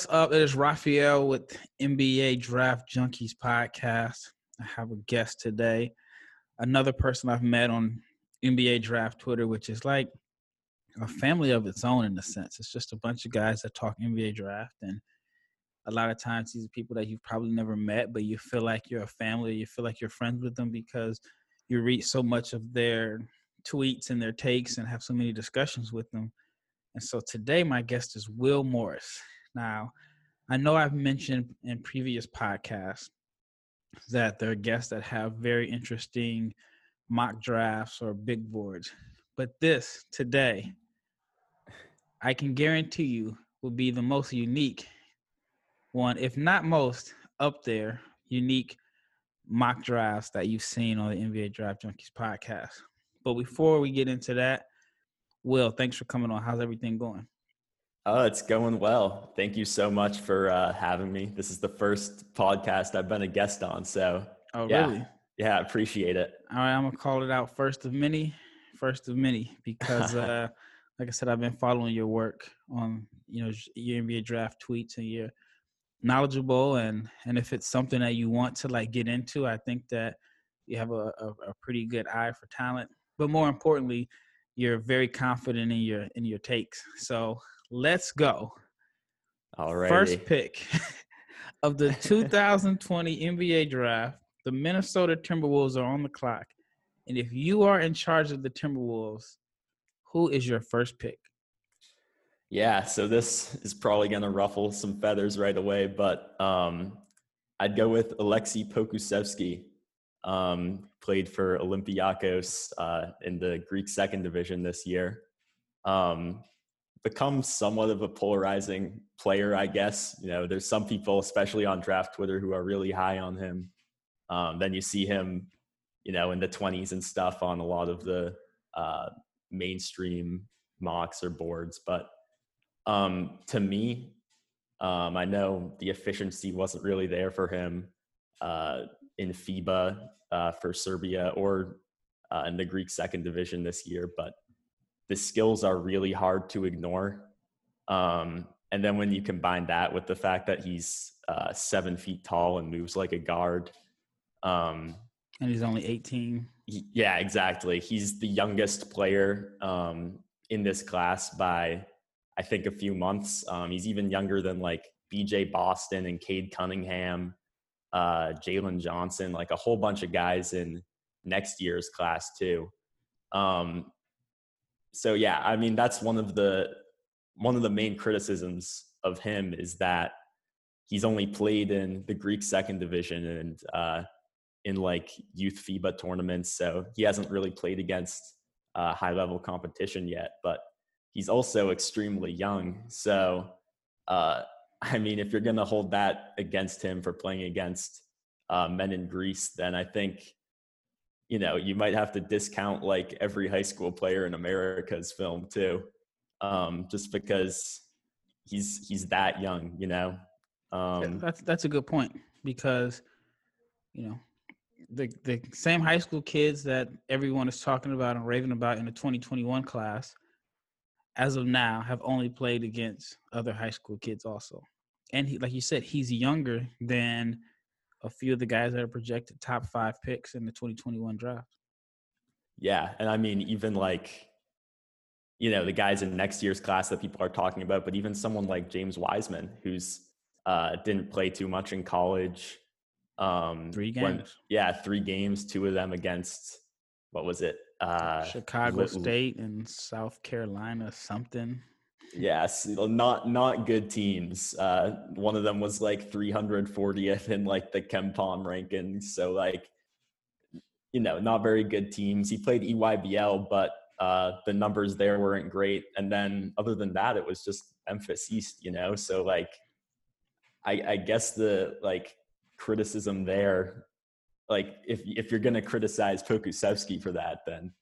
What's up? It is Raphael with NBA Draft Junkies podcast. I have a guest today, another person I've met on NBA Draft Twitter, which is like a family of its own in a sense. It's just a bunch of guys that talk NBA draft, and a lot of times these are people that you've probably never met, but you feel like you're a family. You feel like you're friends with them because you read so much of their tweets and their takes and have so many discussions with them. And so today, my guest is Will Morris. Now, I know I've mentioned in previous podcasts that there are guests that have very interesting mock drafts or big boards. But this today, I can guarantee you will be the most unique one, if not most, up there, unique mock drafts that you've seen on the NBA Draft Junkies podcast. But before we get into that, Will, thanks for coming on. How's everything going? Oh, it's going well. Thank you so much for uh, having me. This is the first podcast I've been a guest on. So, oh, yeah, really? Yeah, I appreciate it. All right, I'm gonna call it out first of many, first of many, because, uh, like I said, I've been following your work on you know your NBA draft tweets, and you're knowledgeable, and and if it's something that you want to like get into, I think that you have a, a, a pretty good eye for talent. But more importantly, you're very confident in your in your takes. So let's go. All right. First pick of the 2020 NBA draft. The Minnesota Timberwolves are on the clock. And if you are in charge of the Timberwolves, who is your first pick? Yeah, so this is probably going to ruffle some feathers right away, but um, I'd go with Aleksej Pokusevski. Um, played for Olympiacos uh, in the Greek second division this year. Um, become somewhat of a polarizing player, I guess. You know, there's some people, especially on draft Twitter, who are really high on him. Um, then you see him, you know, in the 20s and stuff on a lot of the uh, mainstream mocks or boards. But um, to me, um, I know the efficiency wasn't really there for him uh, in FIBA uh, for Serbia or uh, in the Greek second division this year, but the skills are really hard to ignore. Um, and then when you combine that with the fact that he's uh, seven feet tall and moves like a guard, um, and he's only 18. He, yeah, exactly. He's the youngest player um, in this class by, I think, a few months. Um, he's even younger than like BJ Boston and Cade Cunningham, uh, Jalen Johnson, like a whole bunch of guys in next year's class too. Um, so yeah, I mean that's one of the one of the main criticisms of him is that he's only played in the Greek second division and uh, in like youth FIBA tournaments, so he hasn't really played against uh, high level competition yet. But he's also extremely young, so uh, I mean, if you're to hold that against him for playing against uh, men in Greece, then I think you know, you might have to discount like every high school player in America's film too, um, just because he's he's that young. You know, um, that's that's a good point because you know the the same high school kids that everyone is talking about and raving about in the 2021 class, as of now, have only played against other high school kids also, and he, like you said, he's younger than a few of the guys that are projected top five picks in the 2021 draft. Yeah. And I mean, even like, you know, the guys in next year's class that people are talking about, but even someone like James Wiseman, who's uh, didn't play too much in college. Um, three games. When, yeah, three games, two of them against, what was it? Uh, Chicago State and South Carolina something. Yes, not not good teams. Uh, one of them was like 340th in like the KenPom rankings. So like, you know, not very good teams. He played EYBL, but uh, the numbers there weren't great. And then other than that, it was just Memphis East. You know, so like, I, I guess the like criticism there, like if if you're gonna criticize Pokusevski for that, then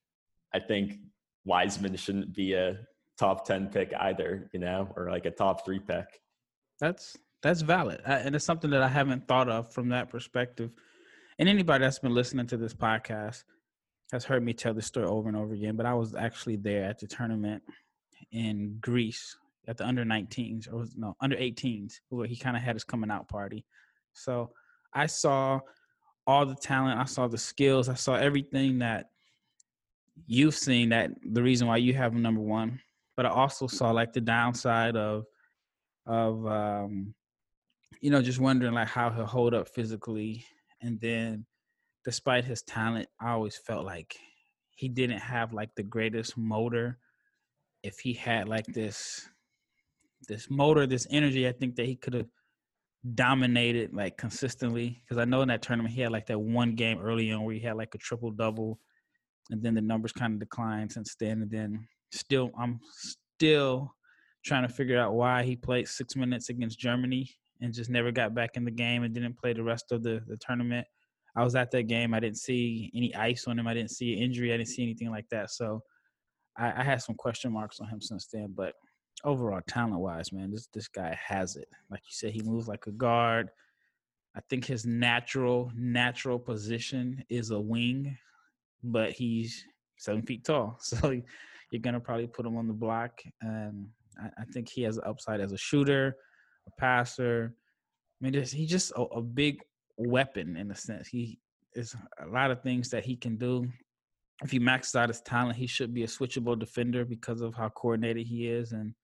I think Wiseman shouldn't be a top 10 pick either, you know, or like a top three pick. That's that's valid. I, and it's something that I haven't thought of from that perspective. And anybody that's been listening to this podcast has heard me tell this story over and over again, but I was actually there at the tournament in Greece at the under 19s or no under 18s where he kind of had his coming out party. So I saw all the talent, I saw the skills, I saw everything that you've seen that the reason why you have number one. But I also saw like the downside of of um, you know just wondering like how he'll hold up physically, and then despite his talent, I always felt like he didn't have like the greatest motor. If he had like this this motor, this energy, I think that he could have dominated like consistently. Because I know in that tournament he had like that one game early on where he had like a triple double, and then the numbers kind of declined since then. And then still, I'm still trying to figure out why he played six minutes against Germany and just never got back in the game and didn't play the rest of the the tournament. I was at that game. I didn't see any ice on him. I didn't see an injury. I didn't see anything like that. So I, I had some question marks on him since then. But overall, talent wise, man, this this guy has it. Like you said, he moves like a guard. I think his natural natural position is a wing, but he's seven feet tall, so you're gonna probably put him on the block. And I, I think he has upside as a shooter, a passer. I mean, he's just a, a big weapon in a sense. He is a lot of things that he can do. If he maxes out his talent, he should be a switchable defender because of how coordinated he is, and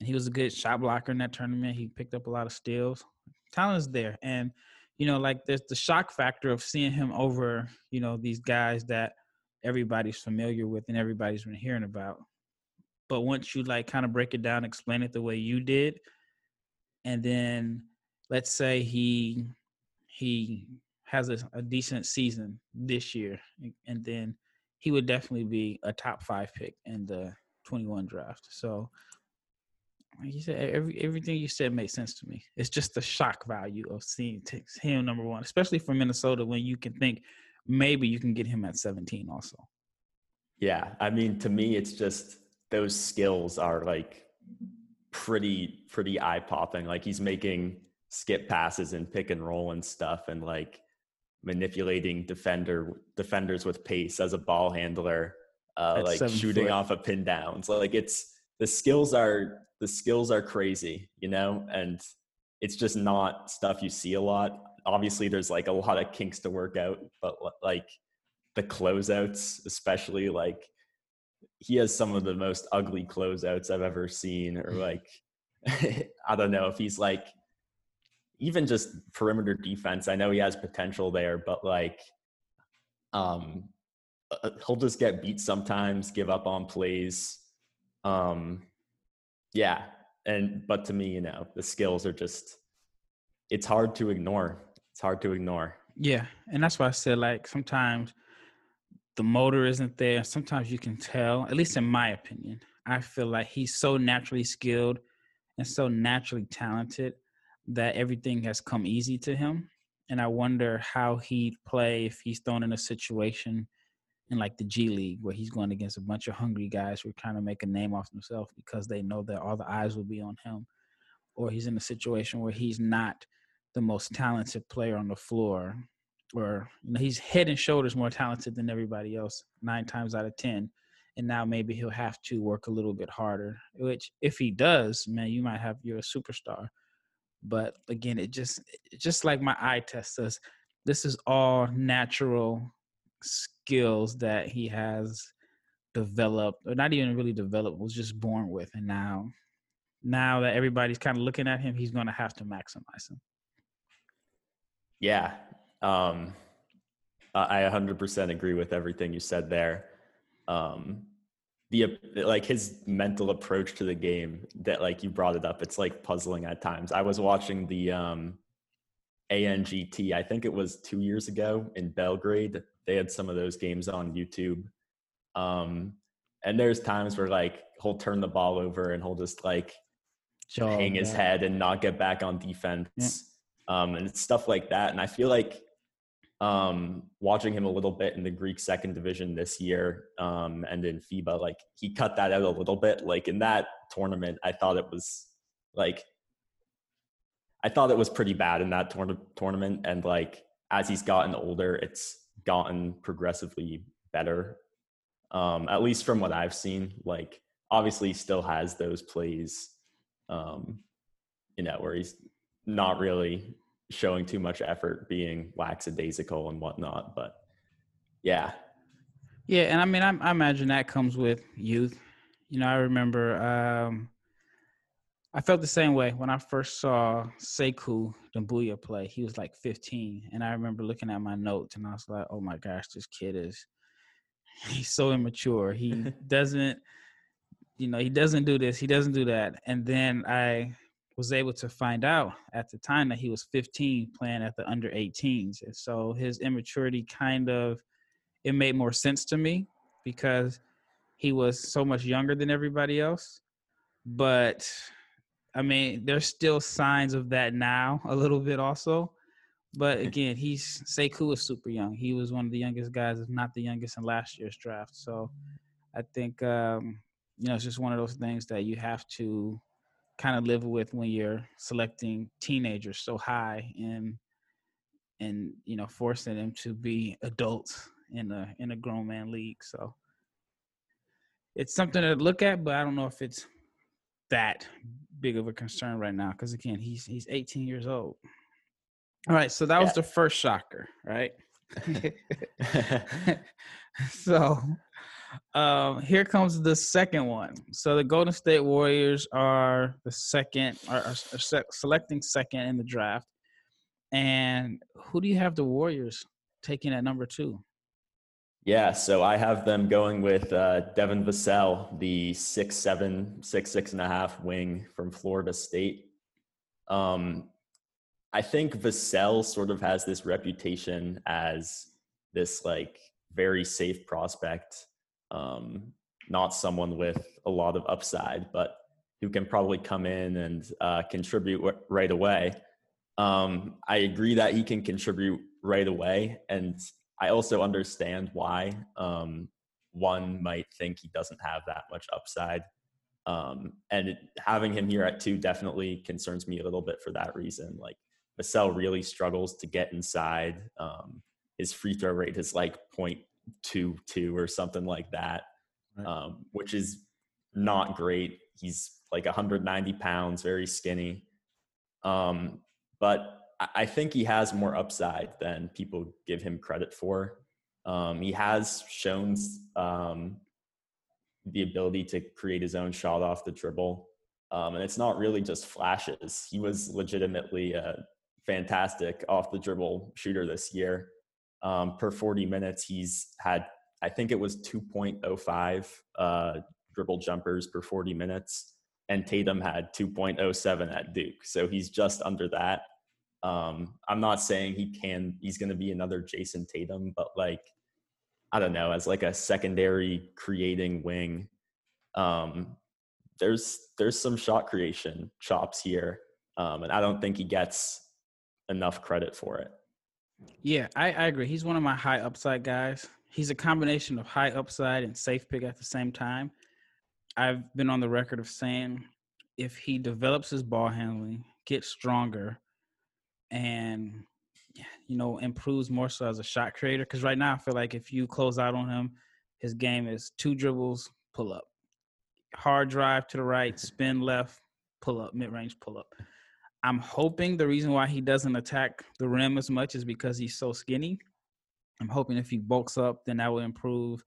and he was a good shot blocker in that tournament. He picked up a lot of steals. Talent is there, and you know, like there's the shock factor of seeing him over, you know, these guys that everybody's familiar with and everybody's been hearing about. But once you like kind of break it down, explain it the way you did, and then let's say he he has a, a decent season this year, and then he would definitely be a top five pick in the 21 draft. So, like you said, every everything you said makes sense to me. It's just the shock value of seeing him number one, especially for Minnesota, when you can think maybe you can get him at 17 also. Yeah, I mean, to me, it's just those skills are like pretty pretty eye popping. Like he's making skip passes and pick and roll and stuff and like manipulating defender defenders with pace as a ball handler uh like shooting foot. off of pin downs like it's the skills are the skills are crazy you know and it's just not stuff you see a lot obviously there's like a lot of kinks to work out but like the closeouts especially like he has some of the most ugly closeouts i've ever seen or like i don't know if he's like even just perimeter defense, I know he has potential there, but like, um, uh, he'll just get beat sometimes, give up on plays. Um, yeah, and but to me, you know, the skills are just it's hard to ignore. Hard to ignore. Yeah, and that's why I said like sometimes the motor isn't there. Sometimes you can tell, at least in my opinion. I feel like he's so naturally skilled and so naturally talented that everything has come easy to him. And I wonder how he'd play if he's thrown in a situation in like the G League where he's going against a bunch of hungry guys who are trying to make a name off themselves because they know that all the eyes will be on him. Or he's in a situation where he's not the most talented player on the floor, or you know, he's head and shoulders more talented than everybody else, nine times out of ten. And now maybe he'll have to work a little bit harder. Which, if he does, man, you might have you're a superstar. But again, it just just like my eye test says, this is all natural skills that he has developed, or not even really developed, was just born with, and now now that everybody's kind of looking at him, he's going to have to maximize him. Yeah, um, I 100% agree with everything you said there. Um, the like his mental approach to the game that like you brought it up it's like puzzling at times. I was watching the um ANGT i think it was 2 years ago in belgrade. They had some of those games on youtube. Um and there's times where like he'll turn the ball over and he'll just like hang his head and not get back on defense. Yeah. Um and stuff like that and i feel like um, watching him a little bit in the Greek second division this year um, and in FIBA, like he cut that out a little bit. Like in that tournament, I thought it was like, I thought it was pretty bad in that tour- tournament. And like as he's gotten older, it's gotten progressively better. Um, at least from what I've seen, like obviously still has those plays Um, you know, where he's not really showing too much effort, being lackadaisical and whatnot. But yeah, yeah, and I mean, I, I imagine that comes with youth. You know, I remember um, I felt the same way when I first saw Sekou Doumbouya play. He was like 15, and I remember looking at my notes, and I was like, "Oh my gosh, this kid is he's so immature. He doesn't, you know, he doesn't do this, he doesn't do that." And then I was able to find out at the time that he was 15 playing at the under 18s, and so his immaturity kind of it made more sense to me because he was so much younger than everybody else. But I mean, there's still signs of that now a little bit also. But again, he's Sekou is super young. He was one of the youngest guys, if not the youngest in last year's draft. So I think um, you know it's just one of those things that you have to kind of live with when you're selecting teenagers so high and and you know forcing them to be adults in a in a grown man league. So it's something to look at, but I don't know if it's that big of a concern right now because again, he's he's 18 years old. All right, so that yeah. was the first shocker, right? so um, here comes the second one. So the Golden State Warriors are the second, are, are, are selecting second in the draft. And who do you have the Warriors taking at number two? Yeah, so I have them going with uh, Devin Vassell, the six seven, six six and a half wing from Florida State. Um, I think Vassell sort of has this reputation as this like very safe prospect, um, not someone with a lot of upside, but who can probably come in and uh, contribute w- right away. Um, I agree that he can contribute right away, and I also understand why um, one might think he doesn't have that much upside. Um, and it, having him here at two definitely concerns me a little bit for that reason. Like Vassell really struggles to get inside. Um, his free throw rate is like 0.22 or something like that, right. um, which is not great. He's like 190 pounds, very skinny. Um, but I think he has more upside than people give him credit for. Um, he has shown um, the ability to create his own shot off the dribble. Um, and it's not really just flashes. He was legitimately a fantastic off the dribble shooter this year. Um, per 40 minutes, he's had, I think it was 2.05 uh, dribble jumpers per 40 minutes. And Tatum had 2.07 at Duke. So he's just under that. Um, I'm not saying he can, he's going to be another Jayson Tatum, but like, I don't know, as like a secondary creating wing, um, there's there's some shot creation chops here, um, and I don't think he gets enough credit for it. Yeah, I, I agree. He's one of my high upside guys. He's a combination of high upside and safe pick at the same time. I've been on the record of saying if he develops his ball handling, gets stronger, and you know improves more so as a shot creator. Because right now I feel like if you close out on him, his game is two dribbles, pull up, hard drive to the right, spin left, pull up, mid range pull up. I'm hoping the reason why he doesn't attack the rim as much is because he's so skinny. I'm hoping if he bulks up, then that will improve,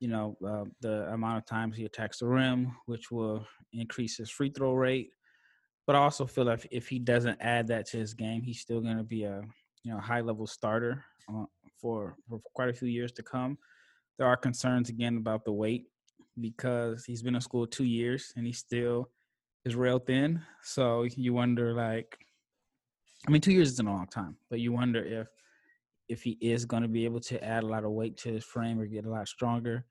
you know, uh, the amount of times he attacks the rim, which will increase his free throw rate. But I also feel like if he doesn't add that to his game, he's still going to be a you know high level starter uh, for for quite a few years to come. There are concerns again about the weight because he's been in school two years and he's still is rail thin. So you wonder, like, I mean, two years is a long time, but you wonder if if he is going to be able to add a lot of weight to his frame or get a lot stronger.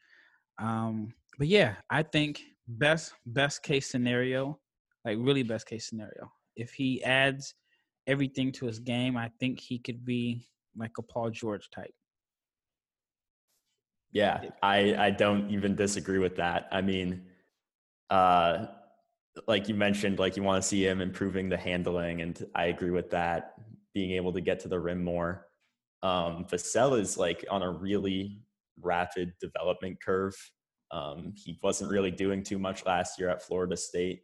Um, but yeah, I think best best case scenario like really best case scenario. If he adds everything to his game, I think he could be like a Paul George type. Yeah, I I don't even disagree with that. I mean, uh like you mentioned, like you want to see him improving the handling, and I agree with that. Being able to get to the rim more. Um, Vassell is like on a really rapid development curve. Um, he wasn't really doing too much last year at Florida State.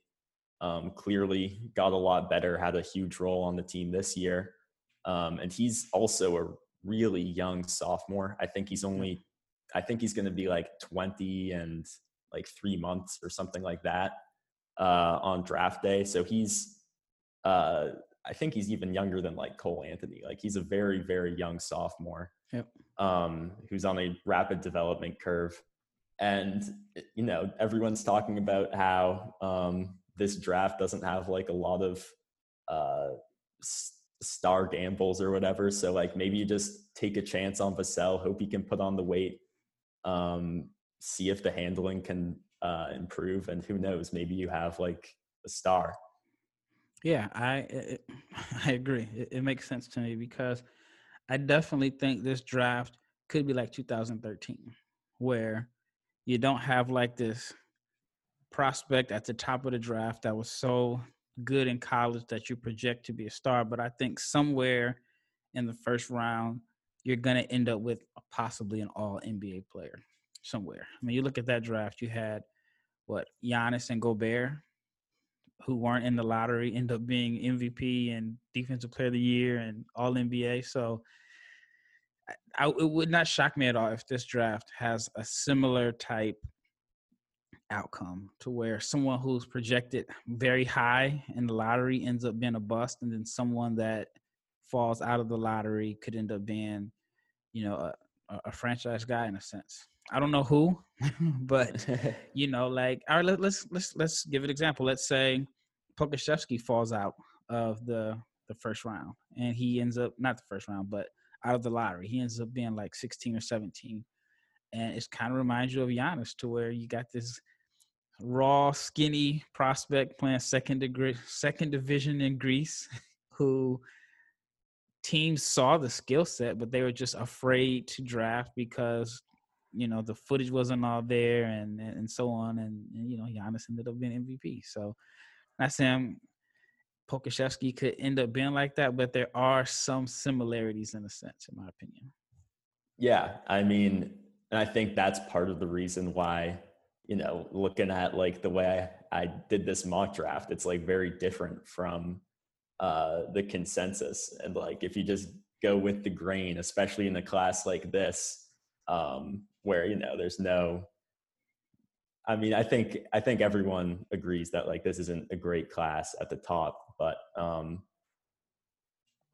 Um, clearly got a lot better, had a huge role on the team this year. Um, and he's also a really young sophomore. I think he's only, I think he's going to be like 20 and like three months or something like that uh, on draft day. So he's, uh, I think he's even younger than like Cole Anthony. Like he's a very, very young sophomore yep. um, who's on a rapid development curve. And, you know, everyone's talking about how um, this draft doesn't have like a lot of uh, star gambles or whatever. So like maybe you just take a chance on Vassell, hope he can put on the weight, um, see if the handling can uh, improve, and who knows, maybe you have like a star. Yeah, I it, I agree. It, it makes sense to me because I definitely think this draft could be like 2013, where you don't have like this prospect at the top of the draft that was so good in college that you project to be a star. But I think somewhere in the first round, you're going to end up with possibly an all NBA player somewhere. I mean, you look at that draft, you had what, Giannis and Gobert, who weren't in the lottery, end up being MVP and Defensive Player of the Year and All NBA. So I, it would not shock me at all if this draft has a similar type outcome to where someone who's projected very high in the lottery ends up being a bust, and then someone that falls out of the lottery could end up being, you know, a, a franchise guy in a sense. I don't know who, but you know, like all right, let, let's let's let's give an example. Let's say Pokusevski falls out of the the first round, and he ends up not the first round, but out of the lottery. He ends up being like 16 or 17. And it kind of reminds you of Giannis to where you got this raw, skinny prospect playing second degree, second division in Greece, who teams saw the skill set, but they were just afraid to draft because you know the footage wasn't all there and and, so on. And, and you know Giannis ended up being MVP. So not saying Pokusevski could end up being like that, but there are some similarities in a sense, in my opinion. Yeah, I mean, and I think that's part of the reason why you know, looking at like the way I, I did this mock draft, it's like very different from uh, the consensus. And like if you just go with the grain, especially in a class like this, um, where you know there's no I mean, I think I think everyone agrees that like this isn't a great class at the top, but um,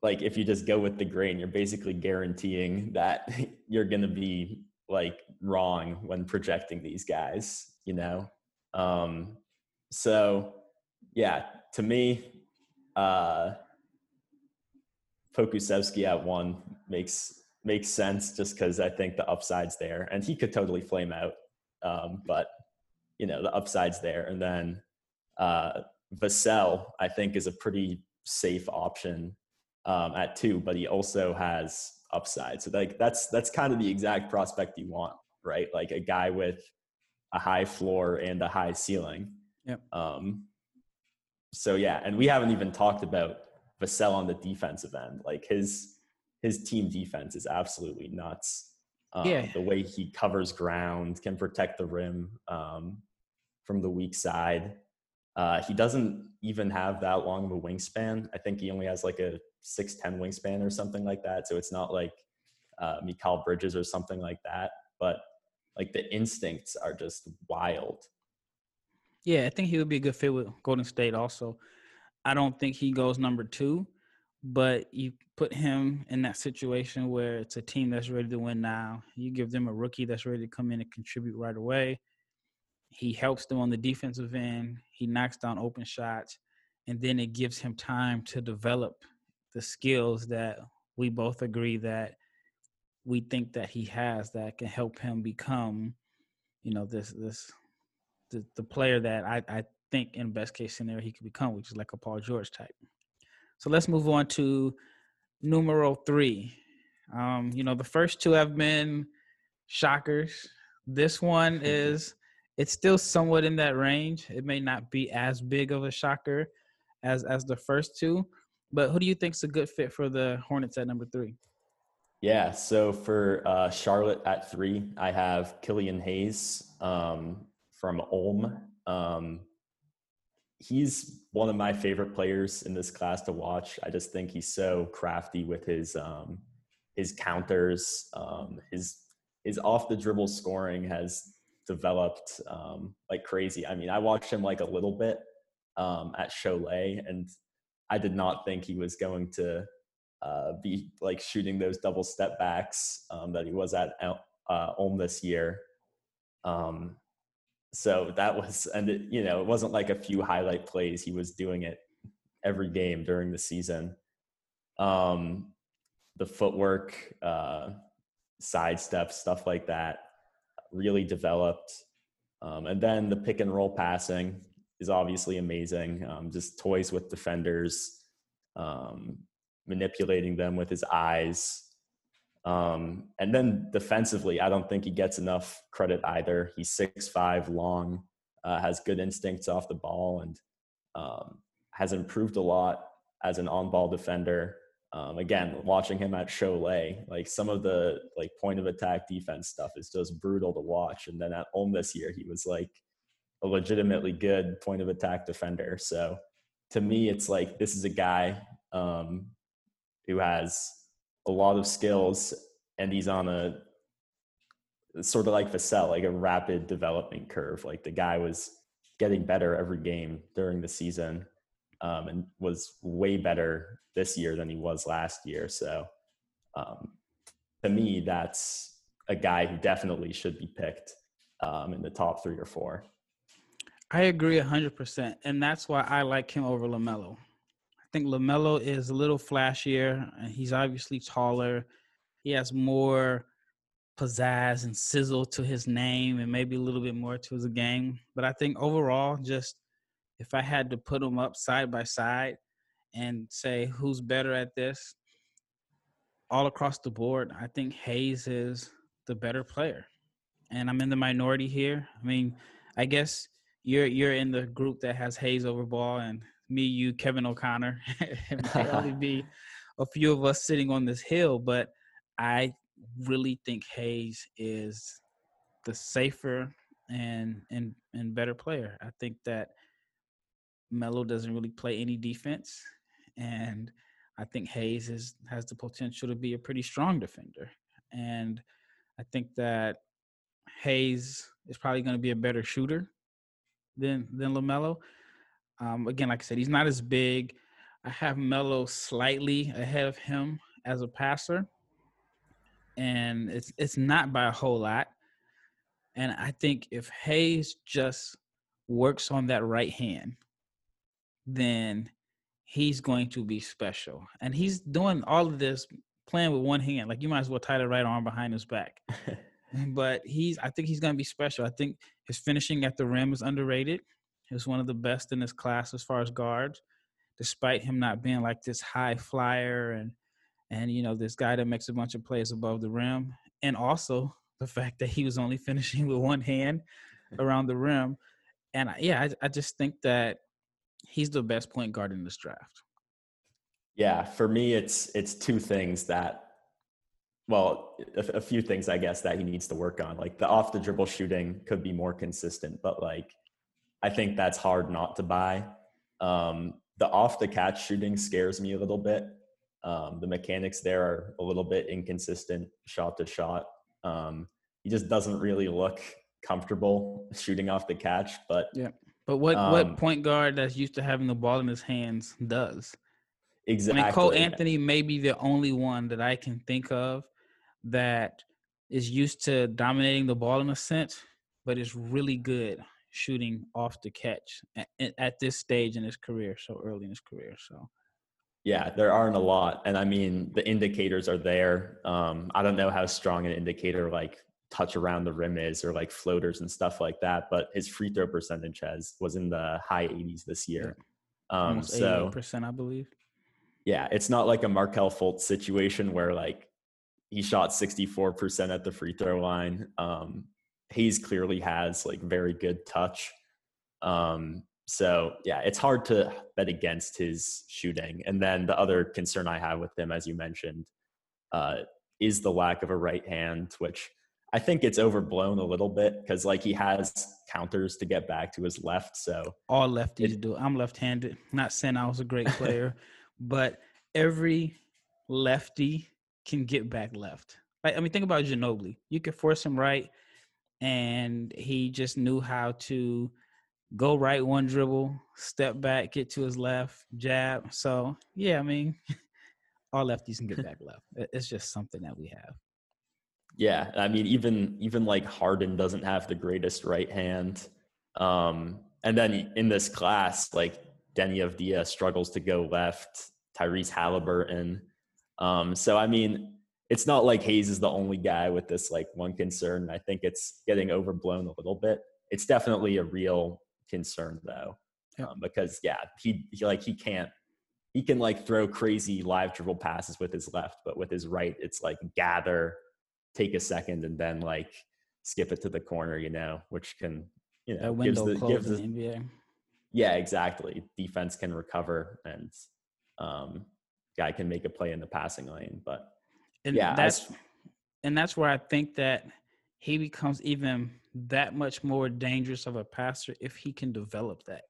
like if you just go with the grain, you're basically guaranteeing that you're going to be like wrong when projecting these guys, you know? Um, so yeah, to me, uh, Pokusevski at one makes makes sense just because I think the upside's there, and he could totally flame out. Um, but you know the upside's there, and then uh, Vassell I think is a pretty safe option um, at two, but he also has upside. So like that's that's kind of the exact prospect you want, right? Like a guy with a high floor and a high ceiling. Yep. Um, so yeah, and we haven't even talked about Vassell on the defensive end. Like his his team defense is absolutely nuts. Um, yeah. The way he covers ground, can protect the rim um, from the weak side. Uh, he doesn't even have that long of a wingspan. I think he only has like a six ten wingspan or something like that. So it's not like uh, Mikal Bridges or something like that. But like the instincts are just wild. Yeah, I think he would be a good fit with Golden State. Also, I don't think he goes number two, but you put him in that situation where it's a team that's ready to win now. You give them a rookie that's ready to come in and contribute right away. He helps them on the defensive end. He knocks down open shots, and then it gives him time to develop the skills that we both agree that we think that he has that can help him become, you know, this this the, the player that I, I think in best case scenario he could become, which is like a Paul George type. So let's move on to numero three. Um, you know, the first two have been shockers. This one is it's still somewhat in that range. It may not be as big of a shocker as as the first two, but who do you think is a good fit for the Hornets at number three? Yeah, so for uh, Charlotte at three, I have Killian Hayes um, from Ulm. Um, he's one of my favorite players in this class to watch. I just think he's so crafty with his um, his counters, um, his his off the dribble scoring has developed um, like crazy. I mean, I watched him like a little bit um, at Cholet, and I did not think he was going to uh, be like shooting those double step backs um, that he was at uh, Ulm this year. Um, so that was, and it, you know, it wasn't like a few highlight plays. He was doing it every game during the season. Um, the footwork, uh, sidestep, stuff like that, really developed. Um, and then the pick and roll passing is obviously amazing. Um, just toys with defenders, um, manipulating them with his eyes. Um, and then defensively, I don't think he gets enough credit either. He's six five long, uh, has good instincts off the ball, and um, has improved a lot as an on-ball defender. Um, again, watching him at Cholet, like some of the like point of attack defense stuff is just brutal to watch. And then at Ulm this year, he was like a legitimately good point of attack defender. So to me, it's like this is a guy um, who has a lot of skills and he's on a sort of like Vassell, like a rapid development curve. Like the guy was getting better every game during the season um, and was way better this year than he was last year. So um, to me, that's a guy who definitely should be picked um, in the top three or four. I agree 100%. And that's why I like him over LaMelo. Think LaMelo is a little flashier, and he's obviously taller. He has more pizzazz and sizzle to his name and maybe a little bit more to his game. But I think overall, just if I had to put them up side by side and say who's better at this, all across the board, I think Hayes is the better player. And I'm in the minority here. I mean, I guess you're you're in the group that has Hayes over ball and me, you, Kevin O'Connor. it only be a few of us sitting on this hill, but I really think Hayes is the safer and and and better player. I think that Melo doesn't really play any defense, and I think Hayes is has the potential to be a pretty strong defender. And I think that Hayes is probably going to be a better shooter than than Lamelo. Um, again, like I said, he's not as big. I have Melo slightly ahead of him as a passer, and it's it's not by a whole lot. And I think if Hayes just works on that right hand, then he's going to be special. And he's doing all of this playing with one hand. Like you might as well tie the right arm behind his back. but he's I think he's going to be special. I think his finishing at the rim is underrated. He's one of the best in his class as far as guards, despite him not being like this high flyer and and you know this guy that makes a bunch of plays above the rim, and also the fact that he was only finishing with one hand around the rim. And uh, yeah, I, I just think that he's the best point guard in this draft. Yeah, for me, it's it's two things that, well, a, a, few things I guess that he needs to work on. Like the off the dribble shooting could be more consistent, but like I think that's hard not to buy. Um, the off the catch shooting scares me a little bit. Um, the mechanics there are a little bit inconsistent shot to shot. Um, he just doesn't really look comfortable shooting off the catch, but yeah but what um, what point guard that's used to having the ball in his hands does? Exactly. I mean, Cole Anthony may be the only one that I can think of that is used to dominating the ball in a sense, but is really good shooting off the catch at, at this stage in his career, so early in his career. So. Yeah, there aren't a lot, and I mean the indicators are there. Um, I don't know how strong an indicator like touch around the rim is or like floaters and stuff like that. But his free throw percentage has was in the high 80s this year. Um, Almost so percent, I believe. Yeah, it's not like a Markelle Fultz situation where like he shot 64% at the free throw line. Um, Hayes clearly has like very good touch. Um, so yeah, it's hard to bet against his shooting. And then the other concern I have with him, as you mentioned, uh, is the lack of a right hand, which I think it's overblown a little bit because like he has counters to get back to his left. So all lefties it, do. I'm left-handed. Not saying I was a great player, but every lefty can get back left. Like I mean, think about Ginobili. You could force him right, and he just knew how to go right one dribble, step back, get to his left, jab. So yeah, I mean, all lefties can get back left. It's just something that we have. Yeah, I mean, even even like Harden doesn't have the greatest right hand, um, and then in this class, like Deni Avdija struggles to go left. Tyrese Halliburton. Um, so I mean, it's not like Hayes is the only guy with this like one concern. I think it's getting overblown a little bit. It's definitely a real concern though, yeah. um, because yeah, he, he like he can't he can like throw crazy live dribble passes with his left, but with his right, it's like gather, take a second, and then like skip it to the corner, you know, which can you know gives the, gives the, NBA. Yeah, exactly. Defense can recover and um, guy can make a play in the passing lane, but and yeah, that's and that's where I think that he becomes even that much more dangerous of a passer if he can develop that.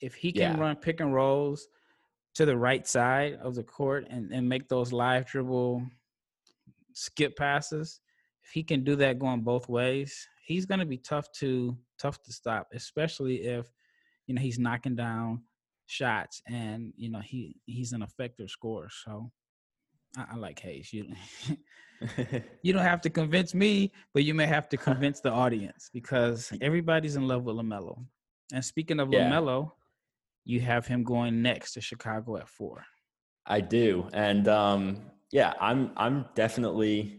If he can yeah. run pick and rolls to the right side of the court and, and make those live dribble skip passes, if he can do that going both ways, he's going to be tough to tough to stop, especially if you know he's knocking down shots and you know he he's an effective scorer. So I, I like Hayes. You you don't have to convince me, but you may have to convince the audience because everybody's in love with Lamelo. And speaking of yeah. Lamelo, you have him going next to Chicago at four. I do, and um, yeah, I'm I'm definitely.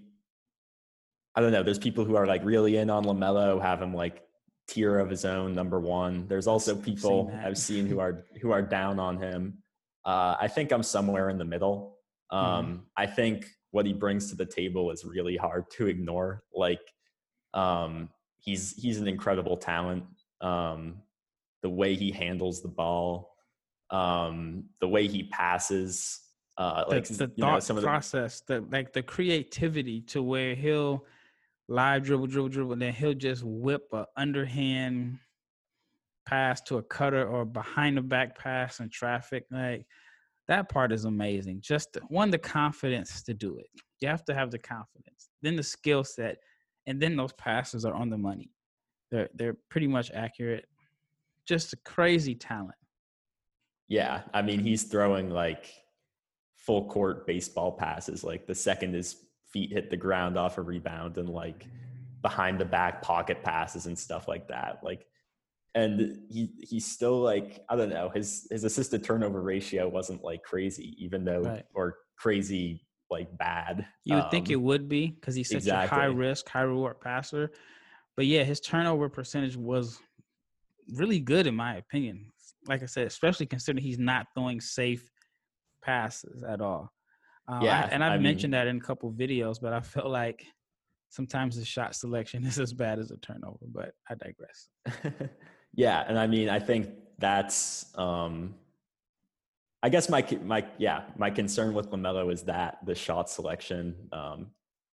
I don't know. There's people who are like really in on Lamelo, have him like tier of his own, number one. There's also people seen I've seen who are who are down on him. Uh, I think I'm somewhere in the middle. Um, mm-hmm. I think what he brings to the table is really hard to ignore. Like, um, he's he's an incredible talent. Um, the way he handles the ball, um, the way he passes, uh, like the, the thought know, some process, the, the like the creativity to where he'll live dribble, dribble, dribble, and then he'll just whip a underhand pass to a cutter or behind the back pass in traffic. Like that part is amazing. Just one, the confidence to do it. You have to have the confidence. Then the skill set, and then those passes are on the money. They're they're pretty much accurate. Just a crazy talent. Yeah, I mean he's throwing like full court baseball passes. Like the second his feet hit the ground off a rebound, and like behind the back pocket passes and stuff like that. Like and he he's still like I don't know his his assisted turnover ratio wasn't like crazy even though right. or crazy like bad. You would um, think it um, would be because he's such exactly. a high risk, high reward passer. But yeah, his turnover percentage was really good in my opinion. Like I said, especially considering he's not throwing safe passes at all. Uh, yeah, I, and I've I mentioned mean, that in a couple videos, but I felt like sometimes the shot selection is as bad as a turnover. But I digress. Yeah, and I mean, I think that's. Um, I guess my my yeah my concern with Lamelo is that the shot selection. Um,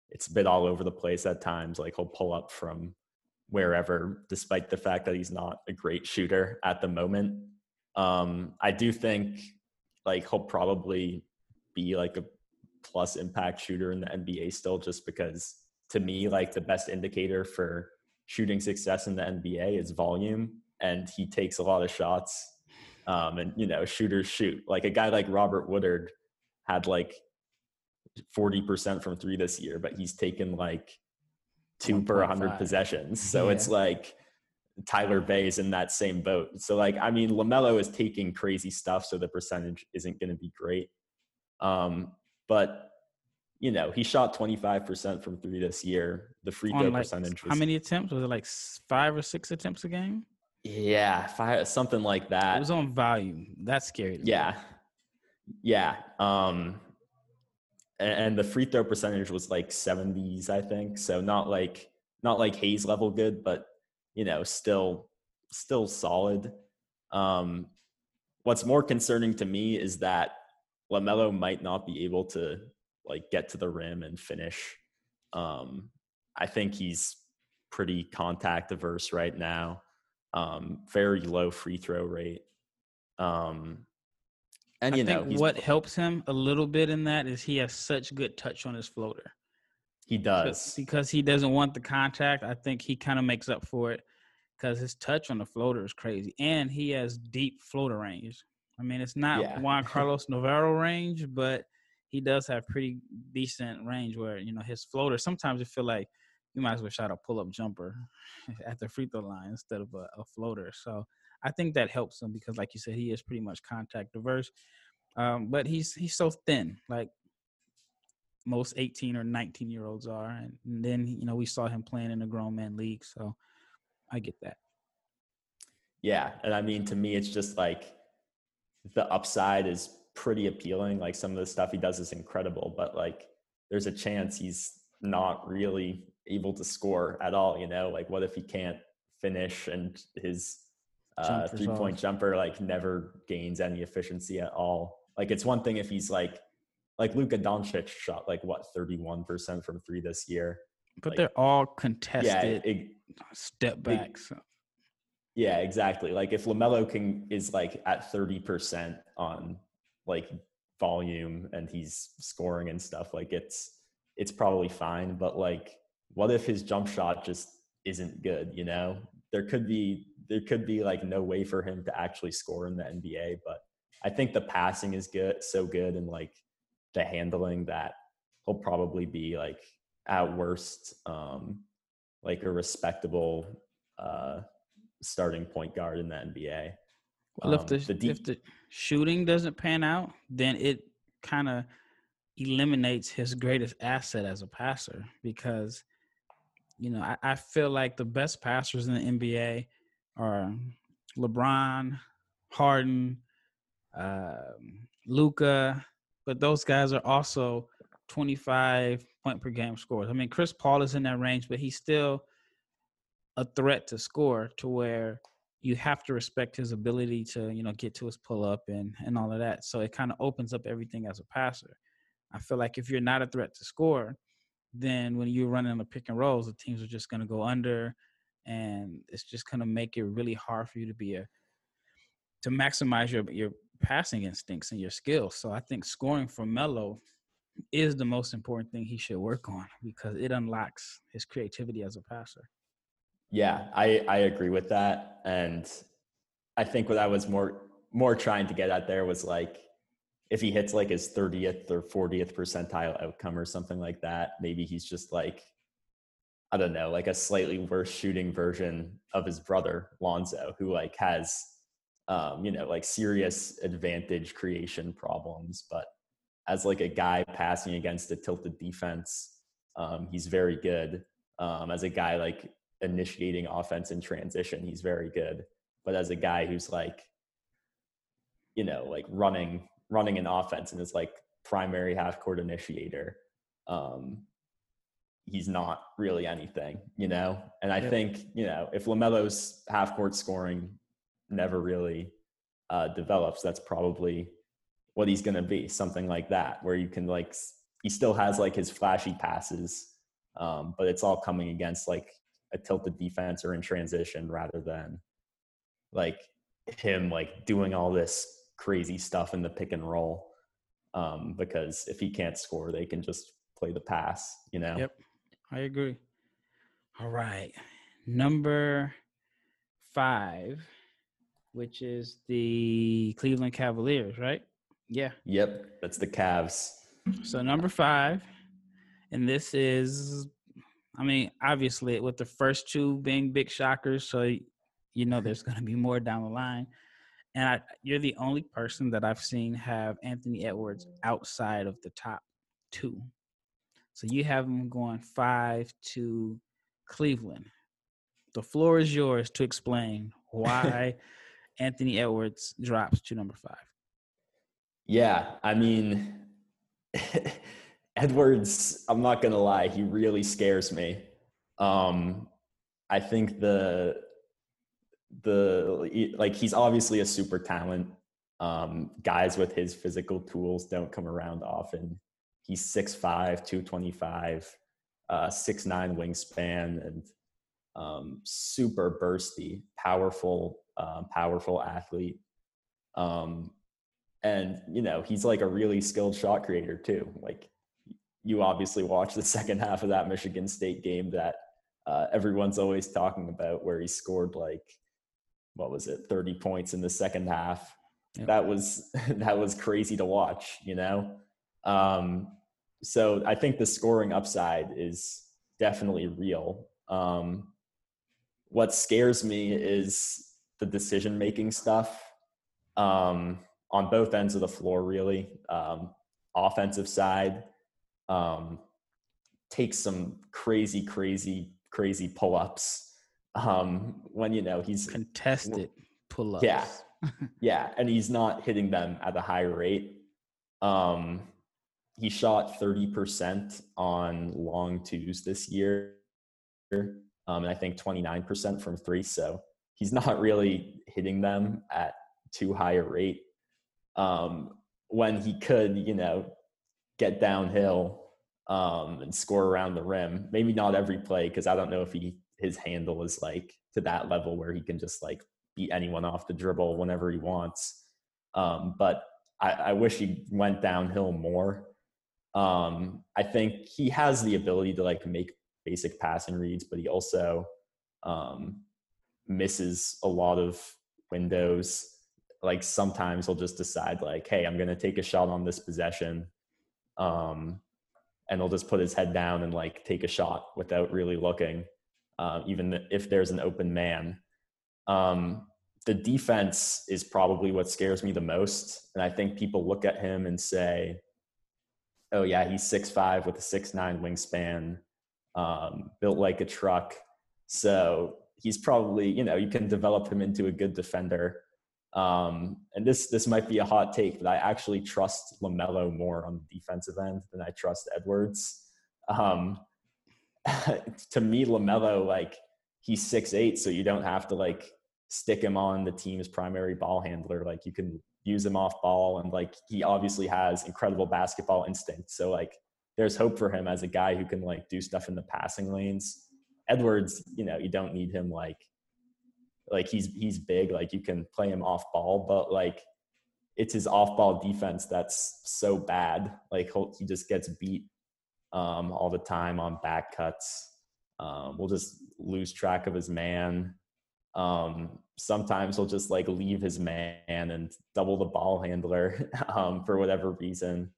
it's a bit all over the place at times. Like he'll pull up from wherever, despite the fact that he's not a great shooter at the moment. Um, I do think like he'll probably be like a plus impact shooter in the NBA still, just because to me, like the best indicator for shooting success in the NBA is volume and he takes a lot of shots. Um, and you know, shooters shoot. Like a guy like Robert Woodard had like 40% from three this year, but he's taken like two per 100 possessions. So yeah. it's like Tyler Bey is in that same boat. So like, I mean, LaMelo is taking crazy stuff, so the percentage isn't going to be great. Um, but you know, he shot 25% from three this year. The free throw like, percentage was, how many attempts was it like five or six attempts a game? Yeah, something like that. It was on volume. That's scary. Yeah, yeah. Um, and, and the free throw percentage was like 70s, I think. So not like not like Hayes level good, but you know, still still solid. Um, what's more concerning to me is that Lamelo might not be able to like get to the rim and finish. Um, I think he's pretty contact averse right now. Um, very low free throw rate. Um, and you I know think what helps him a little bit in that is he has such good touch on his floater. he does. because he doesn't want the contact. I think he kind of makes up for it because his touch on the floater is crazy, and he has deep floater range. I mean, it's not Yeah. Juan Carlos Navarro range, but he does have pretty decent range. Where you know his floater. Sometimes you feel like you might as well shot a pull up jumper at the free throw line instead of a, a floater. So I think that helps him because, like you said, he is pretty much contact diverse. Um, but he's he's so thin. Like most 18 or 19 year olds are. And, and then, you know, we saw him playing in the grown man league. So I get that. Yeah, and I mean to me, it's just like the upside is pretty appealing. Like some of the stuff he does is incredible, but like there's a chance he's not really able to score at all. You know, like what if he can't finish and his uh, three point off. jumper like never gains any efficiency at all. Like it's one thing if he's like like Luka Doncic shot like what 31% from three this year. But Like, they're all Yeah, contested it, step backs. Yeah, exactly. Like if Lamelo can is like at thirty percent on like volume and he's scoring and stuff, like it's it's probably fine. But like, what if his jump shot just isn't good? You know, there could be there could be like no way for him to actually score in the NBA. But I think the passing is good, so good, and like the handling that he'll probably be like at worst, um, like a respectable. uh starting point guard in the NBA. Well, if Um, the, the deep- if the shooting doesn't pan out, then it kind of eliminates his greatest asset as a passer because, you know, I, I feel like the best passers in the NBA are LeBron, Harden, um, Luka, but those guys are also 25 point per game scores. I mean, Chris Paul is in that range, but he's still a threat to score to where you have to respect his ability to, you know, get to his pull up and and all of that. So it kind of opens up everything as a passer. I feel like if you're not a threat to score, then when you're running the pick and rolls, the teams are just going to go under, and it's just going to make it really hard for you to be a to maximize your your passing instincts and your skills. So I think scoring for Melo is the most important thing he should work on because it unlocks his creativity as a passer. Yeah, I I agree with that, and I think what I was more more trying to get at there was like if he hits like his 30th or 40th percentile outcome or something like that, maybe he's just like I don't know, like a slightly worse shooting version of his brother Lonzo, who like has um, you know, like serious advantage creation problems, but as like a guy passing against a tilted defense, um, he's very good. Um, as a guy like initiating offense in transition, he's very good. But as a guy who's like, you know, like running running an offense and is like primary half court initiator, um, he's not really anything, you know. And I Yep. think you know if Lamelo's half court scoring never really uh, develops, that's probably what he's going to be, something like that, where you can like he still has like his flashy passes, um, but it's all coming against like a tilted defense or in transition rather than like him like doing all this crazy stuff in the pick and roll. Um, because if he can't score, they can just play the pass, you know? Yep, I agree. All right, number five, which is the Cleveland Cavaliers, right? Yeah. Yep. That's the Cavs. So number five, and this is, I mean, obviously with the first two being big shockers, so you know there's going to be more down the line. And I, you're the only person that I've seen have Anthony Edwards outside of the top two. So you have him going five to Cleveland. The floor is yours to explain why Anthony Edwards drops to number five. Yeah, I mean, Edwards. I'm not gonna lie, he really scares me. Um, I think the the like he's obviously a super talent. Um, guys with his physical tools don't come around often. He's 6'5", 225. uh, nine wingspan and um, super bursty, powerful, uh, powerful athlete. Um, and you know he's like a really skilled shot creator too. Like you obviously watched the second half of that Michigan State game that uh, everyone's always talking about, where he scored like what was it, thirty points in the second half. Yep. That was that was crazy to watch, you know. Um, so I think the scoring upside is definitely real. Um, what scares me is the decision making stuff um, on both ends of the floor, really. Um, offensive side um, takes some crazy, crazy, crazy pull ups um, when, you know, he's contested pull ups. Yeah. yeah. And he's not hitting them at a high rate. Um, he shot 30% on long twos this year. Um, and I think 29% from three. So he's not really hitting them at too high a rate. Um, when he could, you know, get downhill um, and score around the rim. Maybe not every play because I don't know if he his handle is like to that level where he can just like beat anyone off the dribble whenever he wants. Um, but I, I, wish he went downhill more. Um, I think he has the ability to like make basic passing reads, but he also um, misses a lot of windows. Like sometimes he'll just decide like, "Hey, I'm going to take a shot on this possession," um, and he'll just put his head down and like take a shot without really looking, uh, even if there's an open man. Um, the defense is probably what scares me the most, and I think people look at him and say, "Oh yeah, he's six five with a six nine wingspan." um, built like a truck. So he's probably, you know, you can develop him into a good defender. Um, and this this might be a hot take, but I actually trust Lamelo more on the defensive end than I trust Edwards. Um, to me, Lamelo like he's six eight, so you don't have to like stick him on the team's primary ball handler. Like you can use him off ball, and like he obviously has incredible basketball instinct. So like there's hope for him as a guy who can like do stuff in the passing lanes. Edwards, you know, you don't need him like like he's he's big, like you can play him off ball, but like it's his off ball defense that's so bad. Like he just gets beat um, all the time on back cuts. Um, we'll just lose track of his man. Um, sometimes he'll just like leave his man and double the ball handler um, for whatever reason.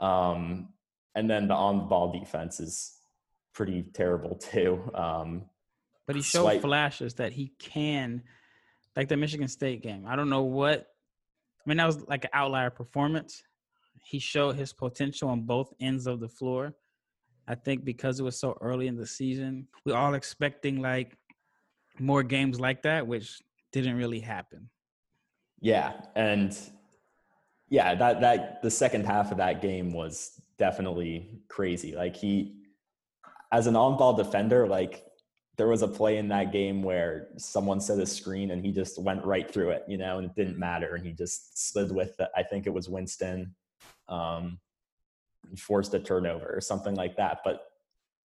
Um, and then the on the ball defense is pretty terrible too. Um, but he showed flashes that he can, like the Michigan State game. I don't know what. I mean, that was like an outlier performance. He showed his potential on both ends of the floor. I think because it was so early in the season, we all expecting like more games like that, which didn't really happen. Yeah, and yeah, that that the second half of that game was definitely crazy. Like he, as an on-ball defender, like there was a play in that game where someone set a screen and he just went right through it, you know, and it didn't matter, and he just slid with. The, I think it was Winston, um, forced a turnover or something like that. But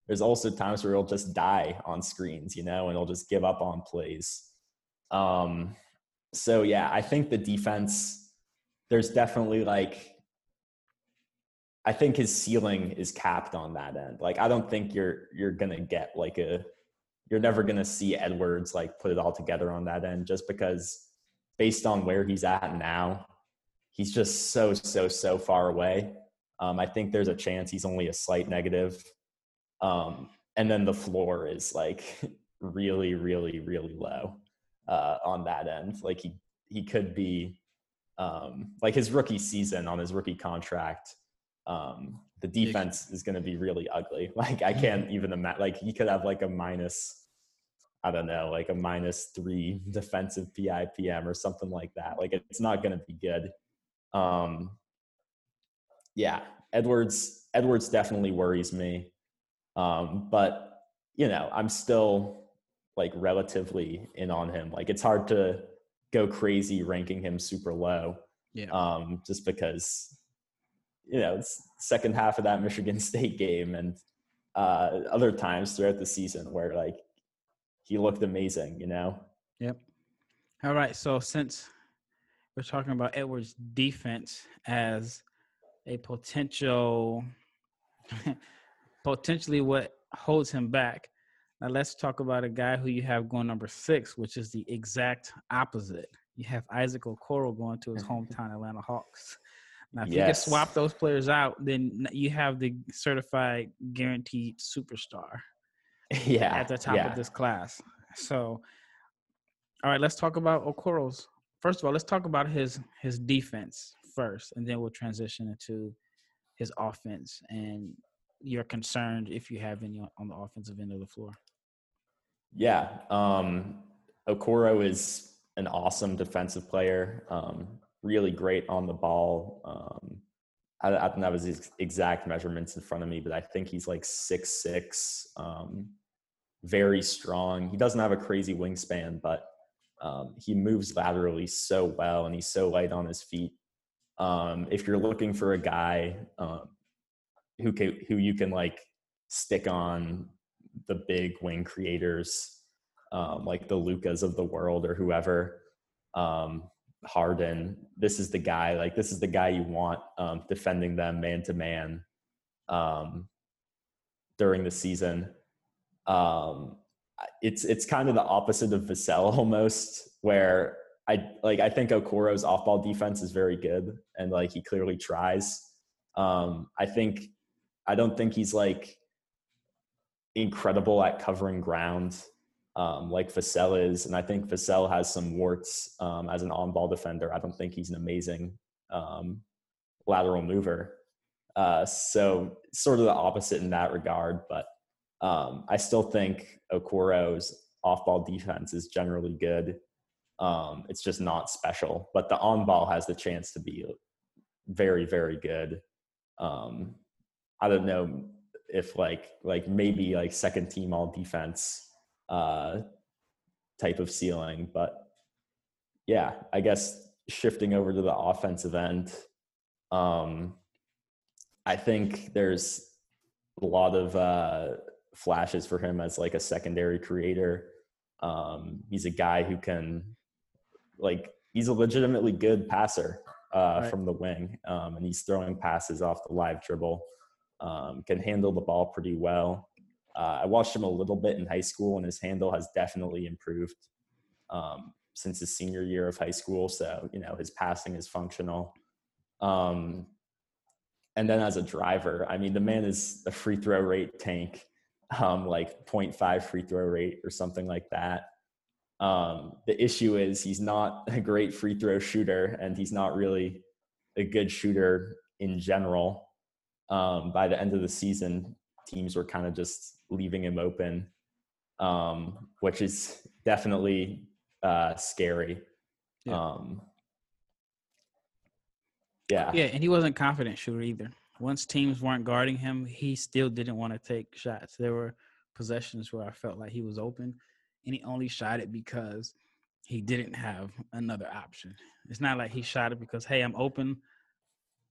there's also times where he'll just die on screens, you know, and he'll just give up on plays. Um, so yeah, I think the defense. There's definitely like I think his ceiling is capped on that end. Like I don't think you're you're gonna get like a you're never gonna see Edwards like put it all together on that end just because based on where he's at now, he's just so so so far away. Um, I think there's a chance he's only a slight negative. Um, and then the floor is like really really really low uh, on that end. Like he he could be um, like his rookie season on his rookie contract um, the defense is going to be really ugly. Like I can't even imagine. Like he could have like a minus, I don't know, like a minus three defensive PIPM or something like that. Like it's not going to be good. Um, yeah, Edwards. Edwards definitely worries me, um, but you know I'm still like relatively in on him. Like it's hard to go crazy ranking him super low. Yeah. Um, just because you know, second half of that Michigan State game, and uh, other times throughout the season where like he looked amazing, you know? Yep. All right. So since we're talking about Edwards' defense as a potential, potentially what holds him back. Now let's talk about a guy who you have going number six, which is the exact opposite. You have Isaac Okoro going to his hometown Atlanta Hawks. Now, if yes. you can swap those players out, then you have the certified guaranteed superstar. Yeah, at the top yeah. of this class. So, all right, let's talk about Okoro's. First of all, let's talk about his his defense first, and then we'll transition into his offense and you're concerned if you have any on the offensive end of the floor. Yeah, um, Okoro is an awesome defensive player. Um, really great on the ball. Um, I, I, don't have his exact measurements in front of me, but I think he's like six six, um, very strong. He doesn't have a crazy wingspan, but um, he moves laterally so well, and he's so light on his feet. Um, if you're looking for a guy um, who can, who you can like stick on the big wing creators, um, like the Lukas of the world or whoever, um, Harden. This is the guy. Like this is the guy you want um, defending them man to man during the season. Um, it's it's kind of the opposite of Vassell almost, where I like I think Okoro's off ball defense is very good and like he clearly tries. Um, I think I don't think he's like incredible at covering ground um, like Vassell is, and I think Vassell has some warts um, as an on-ball defender. I don't think he's an amazing um, lateral mover. Uh, so sort of the opposite in that regard, but um, I still think Okoro's off-ball defense is generally good. Um, it's just not special, but the on-ball has the chance to be very, very good. Um, I don't know if like like maybe like second team all defense uh type of ceiling, but yeah, I guess shifting over to the offensive end, um, I think there's a lot of uh, flashes for him as like a secondary creator. Um, he's a guy who can like he's a legitimately good passer uh, right. from the wing, um, and he's throwing passes off the live dribble um, can handle the ball pretty well. Uh, I watched him a little bit in high school, and his handle has definitely improved um, since his senior year of high school. So, you know, his passing is functional. Um, and then as a driver, I mean, the man is a free throw rate tank, um, like 0.5 free throw rate or something like that. Um, the issue is he's not a great free throw shooter, and he's not really a good shooter in general um, by the end of the season, teams were kind of just leaving him open, um, which is definitely uh, scary. Yeah. Um, yeah. Yeah, and he wasn't confident shooter either. Once teams weren't guarding him, he still didn't want to take shots. There were possessions where I felt like he was open, and he only shot it because he didn't have another option. It's not like he shot it because, hey, I'm open.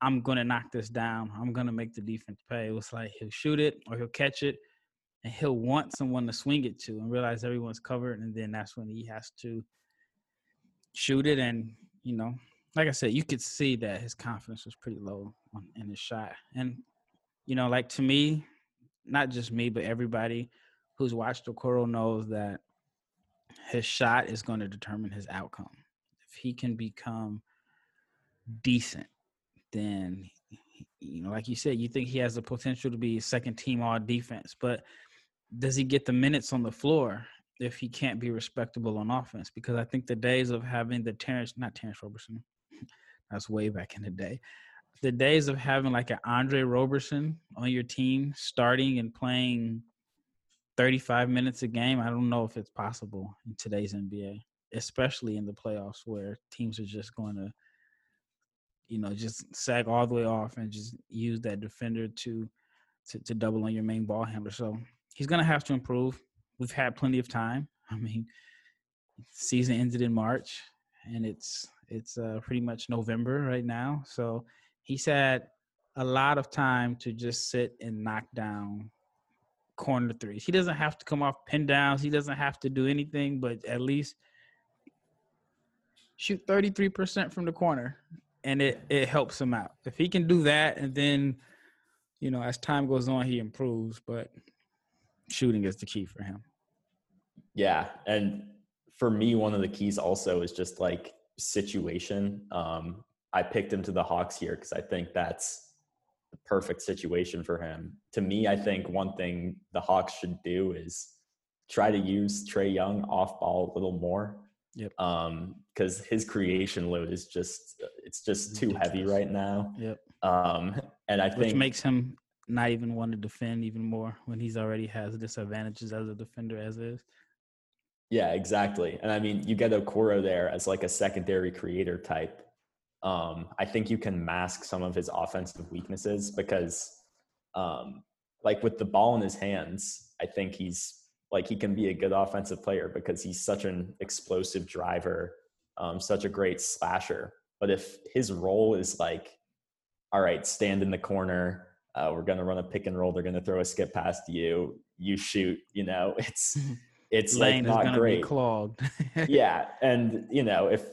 I'm gonna knock this down. I'm gonna make the defense pay. It was like he'll shoot it or he'll catch it, and he'll want someone to swing it to and realize everyone's covered, and then that's when he has to shoot it. And you know, like I said, you could see that his confidence was pretty low on, in his shot. And you know, like to me, not just me, but everybody who's watched Okoro knows that his shot is going to determine his outcome. If he can become decent then you know, like you said, you think he has the potential to be second team all defense, but does he get the minutes on the floor if he can't be respectable on offense? Because I think the days of having the Terrence, not Terrence Roberson, that's way back in the day. The days of having like an Andre Roberson on your team starting and playing 35 minutes a game, I don't know if it's possible in today's NBA, especially in the playoffs where teams are just going to you know, just sag all the way off and just use that defender to to, to double on your main ball handler. So he's gonna have to improve. We've had plenty of time. I mean, season ended in March, and it's it's uh, pretty much November right now. So he's had a lot of time to just sit and knock down corner threes. He doesn't have to come off pin downs. He doesn't have to do anything, but at least shoot 33% from the corner and it, it helps him out. If he can do that and then, you know, as time goes on, he improves, but shooting is the key for him. Yeah. And for me, one of the keys also is just like situation. Um, I picked him to the Hawks here because I think that's the perfect situation for him. To me, I think one thing the Hawks should do is try to use Trae Young off ball a little more. Yep. Um, because his creation load is just it's just too heavy right now. Yep. Um, and I Which think makes him not even want to defend even more when he's already has disadvantages as a defender as is. Yeah, exactly. And I mean, you get Okoro there as like a secondary creator type. Um, I think you can mask some of his offensive weaknesses because, um, like with the ball in his hands, I think he's like he can be a good offensive player because he's such an explosive driver, um, such a great slasher. But if his role is like, all right, stand in the corner, uh, we're gonna run a pick and roll, they're gonna throw a skip past you, you shoot, you know, it's it's Lane like not great. be clogged. yeah, and you know if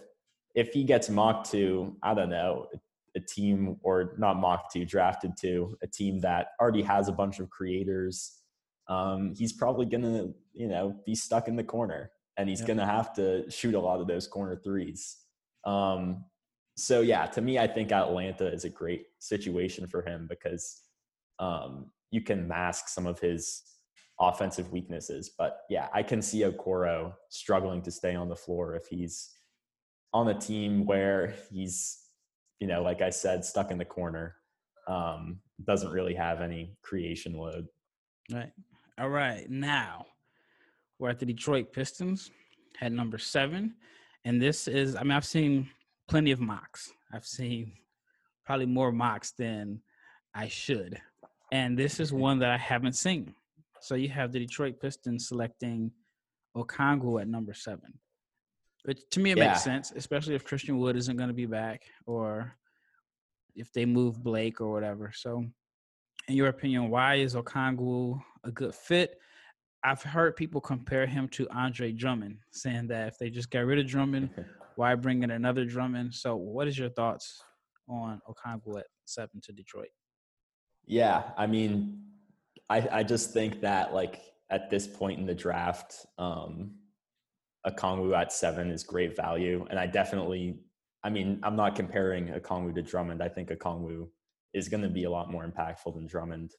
if he gets mocked to, I don't know, a team or not mocked to, drafted to a team that already has a bunch of creators, um, he's probably gonna you know be stuck in the corner, and he's Yep. gonna have to shoot a lot of those corner threes. Um, so yeah, to me, I think Atlanta is a great situation for him because um, you can mask some of his offensive weaknesses. But yeah, I can see Okoro struggling to stay on the floor if he's on a team where he's, you know, like I said, stuck in the corner, um, doesn't really have any creation load. Right. All right. Now we're at the Detroit Pistons at number seven. And this is, I mean, I've seen plenty of mocks. I've seen probably more mocks than I should. And this is one that I haven't seen. So you have the Detroit Pistons selecting Okongwu at number seven. Which to me it Yeah. makes sense, especially if Christian Wood isn't going to be back or if they move Blake or whatever. So in your opinion, why is Okongwu a good fit? I've heard people compare him to Andre Drummond, saying that if they just got rid of Drummond, why bring in another Drummond? So, what is your thoughts on Okongwu at seven to Detroit? Yeah, I mean, I I just think that like at this point in the draft, um, Okongwu at seven is great value, and I definitely, I mean, I'm not comparing Okongwu to Drummond. I think Okongwu is going to be a lot more impactful than Drummond.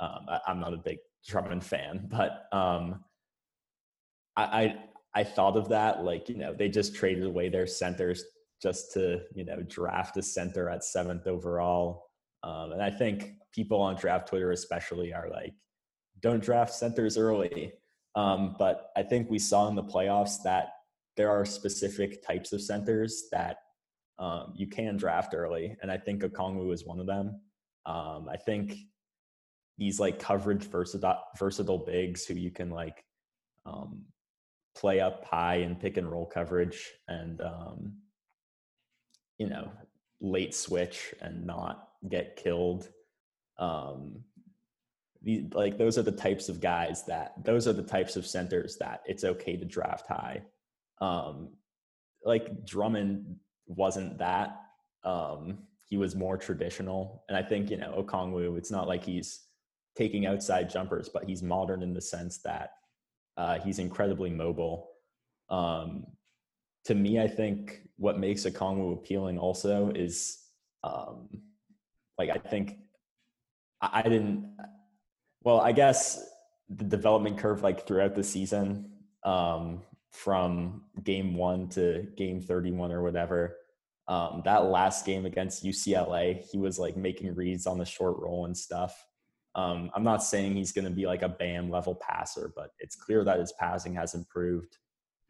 Um, I, I'm not a big Drummond fan, but um, I, I I thought of that like you know they just traded away their centers just to you know draft a center at seventh overall. Um, and I think people on draft Twitter, especially, are like, don't draft centers early. Um, but I think we saw in the playoffs that there are specific types of centers that um, you can draft early. And I think Okongwu is one of them. Um, I think these like coverage versatile, versatile bigs who you can like um, play up high and pick and roll coverage and, um, you know, late switch and not get killed. Um, like those are the types of guys that those are the types of centers that it's okay to draft high. Um, like Drummond wasn't that. Um, he was more traditional, and I think you know Okongwu. It's not like he's taking outside jumpers, but he's modern in the sense that uh, he's incredibly mobile. Um, to me, I think what makes Okongwu appealing also is um, like I think I, didn't. Well, I guess the development curve, like throughout the season, um, from game one to game thirty-one or whatever. Um, that last game against UCLA, he was like making reads on the short roll and stuff. Um, I'm not saying he's going to be like a Bam level passer, but it's clear that his passing has improved.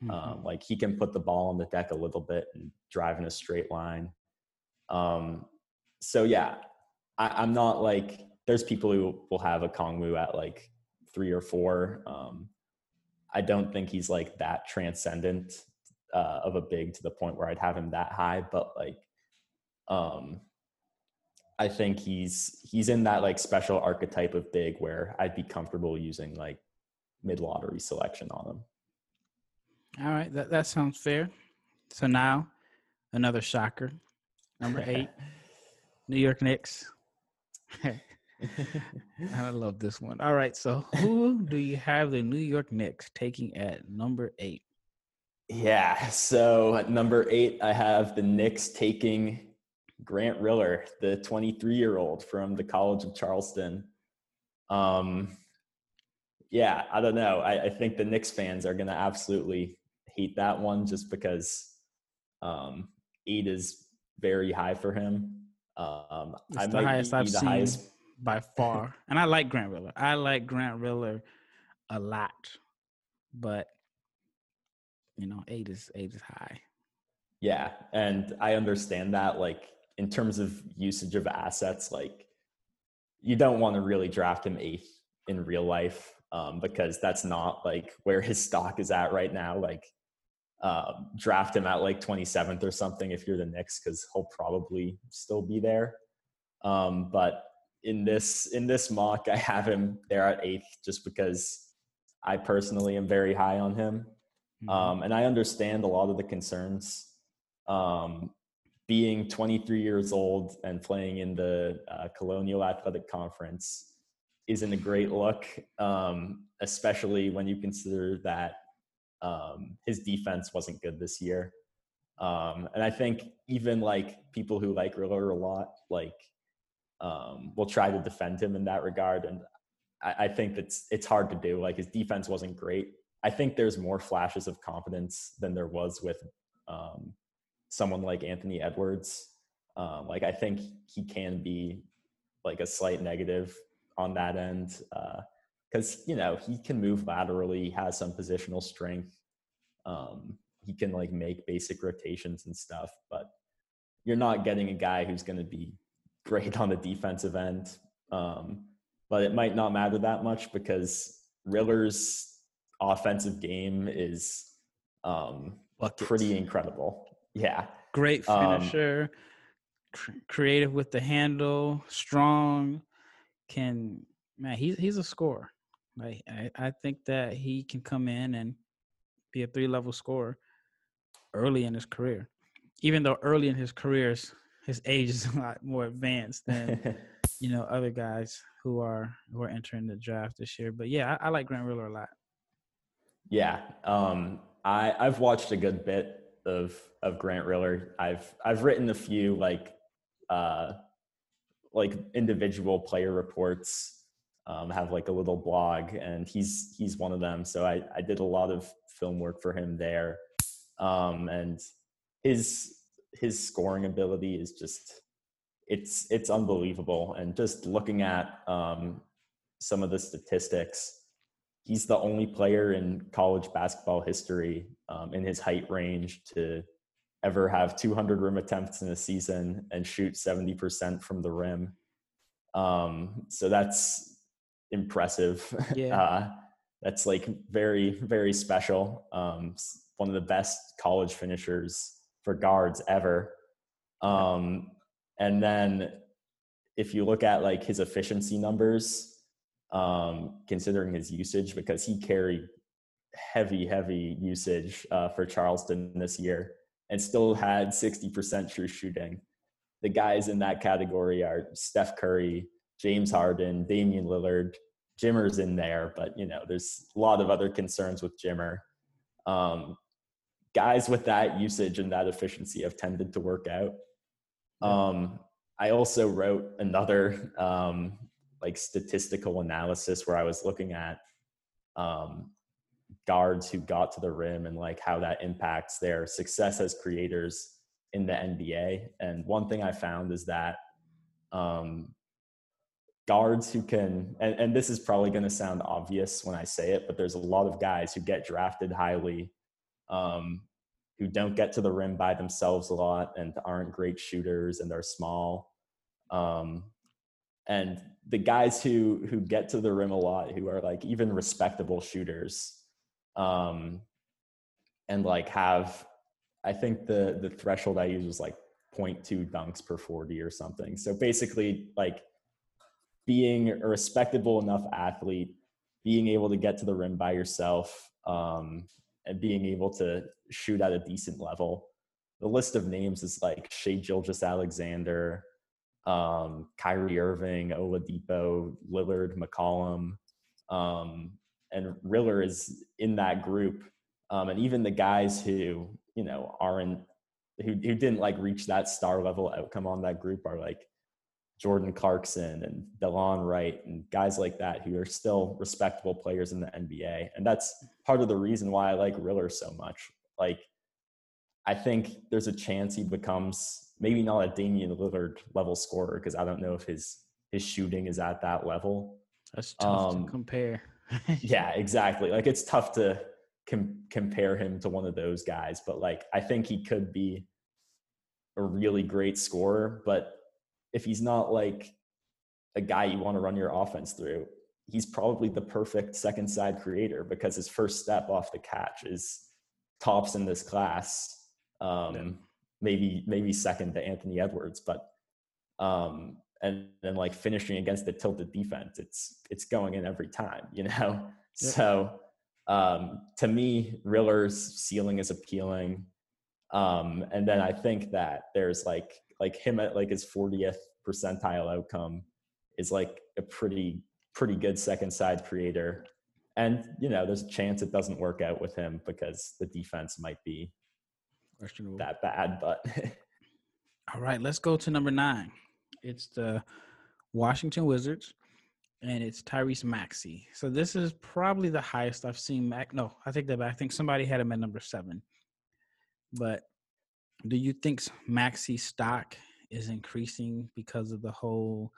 Mm-hmm. Um, like he can put the ball on the deck a little bit and drive in a straight line. Um, so yeah, I, I'm not like there's people who will have Okongwu at like three or four. Um, I don't think he's like that transcendent uh, of a big to the point where I'd have him that high, but like, um, I think he's he's in that like special archetype of big where I'd be comfortable using like mid lottery selection on him. All right, that that sounds fair. So now another shocker, number eight, New York Knicks. I love this one. All right, so who do you have the New York Knicks taking at number eight? Yeah, so at number eight, I have the Knicks taking Grant Riller, the 23 year old from the College of Charleston. Um, yeah, I don't know. I, I think the Knicks fans are going to absolutely hate that one just because um, eight is very high for him. Um, it's I the highest I've seen highest. by far, and I like Grant Riller. I like Grant Riller a lot, but you know, eight is eight is high. Yeah, and I understand that. Like in terms of usage of assets, like you don't want to really draft him eighth in real life um, because that's not like where his stock is at right now. Like uh, draft him at like 27th or something if you're the Knicks because he'll probably still be there. Um, but in this in this mock, I have him there at eighth just because I personally am very high on him, mm-hmm. um, and I understand a lot of the concerns. Um, being 23 years old and playing in the uh, Colonial Athletic Conference isn't a great look, um, especially when you consider that um, his defense wasn't good this year. Um, and I think even like people who like Riller a lot, like um, will try to defend him in that regard. And I, I think that's it's hard to do. Like his defense wasn't great. I think there's more flashes of confidence than there was with um, someone like Anthony Edwards. Um, like I think he can be like a slight negative on that end because you know he can move laterally, he has some positional strength. Um, he can like make basic rotations and stuff, but you're not getting a guy who's going to be great on the defensive end. Um, but it might not matter that much because Riller's offensive game is um, pretty incredible. Yeah. Great um, finisher, cr- creative with the handle, strong, can man, he's he's a scorer. Like I, I think that he can come in and be a three level scorer early in his career. Even though early in his career, his age is a lot more advanced than you know other guys who are who are entering the draft this year. But yeah, I, I like Grant Riller a lot. Yeah, um, I I've watched a good bit of of Grant Riller. I've I've written a few like uh like individual player reports. Um, have like a little blog, and he's he's one of them. So I I did a lot of film work for him there, um, and his his scoring ability is just it's it's unbelievable. And just looking at um, some of the statistics, he's the only player in college basketball history um, in his height range to ever have 200 rim attempts in a season and shoot 70% from the rim. Um, so that's impressive. Yeah. Uh, that's like very, very special. Um, one of the best college finishers for guards ever. Um, and then if you look at like his efficiency numbers, um, considering his usage because he carried heavy, heavy usage uh, for Charleston this year and still had 60% true shooting. The guys in that category are Steph Curry, James Harden, Damian Lillard. Jimmer's in there, but you know, there's a lot of other concerns with Jimmer. Um, guys with that usage and that efficiency have tended to work out. Um, I also wrote another um, like statistical analysis where I was looking at um, guards who got to the rim and like how that impacts their success as creators in the NBA. And one thing I found is that um, guards who can, and, and this is probably going to sound obvious when I say it, but there's a lot of guys who get drafted highly um, who don't get to the rim by themselves a lot and aren't great shooters and are small. Um, and the guys who who get to the rim a lot who are like even respectable shooters um and like have i think the the threshold i use was like 0.2 dunks per 40 or something. So basically, like being a respectable enough athlete, being able to get to the rim by yourself, um, and being able to shoot at a decent level. The list of names is like Shai Gilgeous-Alexander, um, Kyrie Irving, Oladipo, Lillard, McCollum, um, and Riller is in that group. Um, and even the guys who you know aren't who who didn't like reach that star level outcome on that group are like Jordan Clarkson and Delon Wright and guys like that who are still respectable players in the NBA. And that's part of the reason why I like Riller so much. Like, I think there's a chance he becomes maybe not a Damian Lillard level scorer because I don't know if his his shooting is at that level. That's tough um, to compare. yeah, exactly. Like it's tough to com- compare him to one of those guys, but like I think he could be a really great scorer. But if he's not like a guy you want to run your offense through, he's probably the perfect second side creator because his first step off the catch is tops in this class. Um, yeah. Maybe maybe second to Anthony Edwards, but um, and then like finishing against the tilted defense, it's it's going in every time, you know. Yeah. So um, to me, Riller's ceiling is appealing. Um, and then I think that there's like like him at like his 40th percentile outcome is like a pretty pretty good second side creator. And you know, there's a chance it doesn't work out with him because the defense might be questionable that bad. But all right, let's go to number nine. It's the Washington Wizards and it's Tyrese Maxey. So this is probably the highest I've seen Mac. No, I think that back I think somebody had him at number seven. But do you think Maxey stock is increasing because of the whole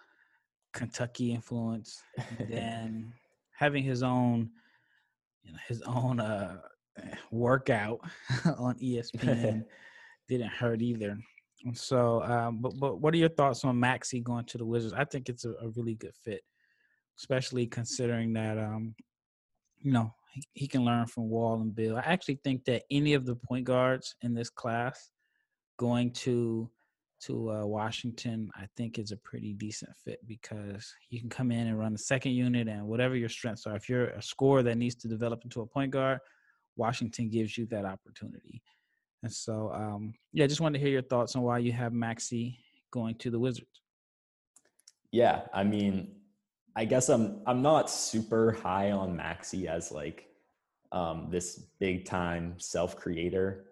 Kentucky influence? And having his own, you know, his own uh, workout on ESPN didn't hurt either. So, um, but but what are your thoughts on Maxey going to the Wizards? I think it's a, a really good fit especially considering that um, you know he, he can learn from Wall and Beal. I actually think that any of the point guards in this class going to to uh, Washington, I think is a pretty decent fit because you can come in and run the second unit and whatever your strengths are. If you're a scorer that needs to develop into a point guard, Washington gives you that opportunity. And so, um, yeah, I just wanted to hear your thoughts on why you have Maxey going to the Wizards. Yeah, I mean, I guess I'm I'm not super high on Maxey as like um, this big time self creator.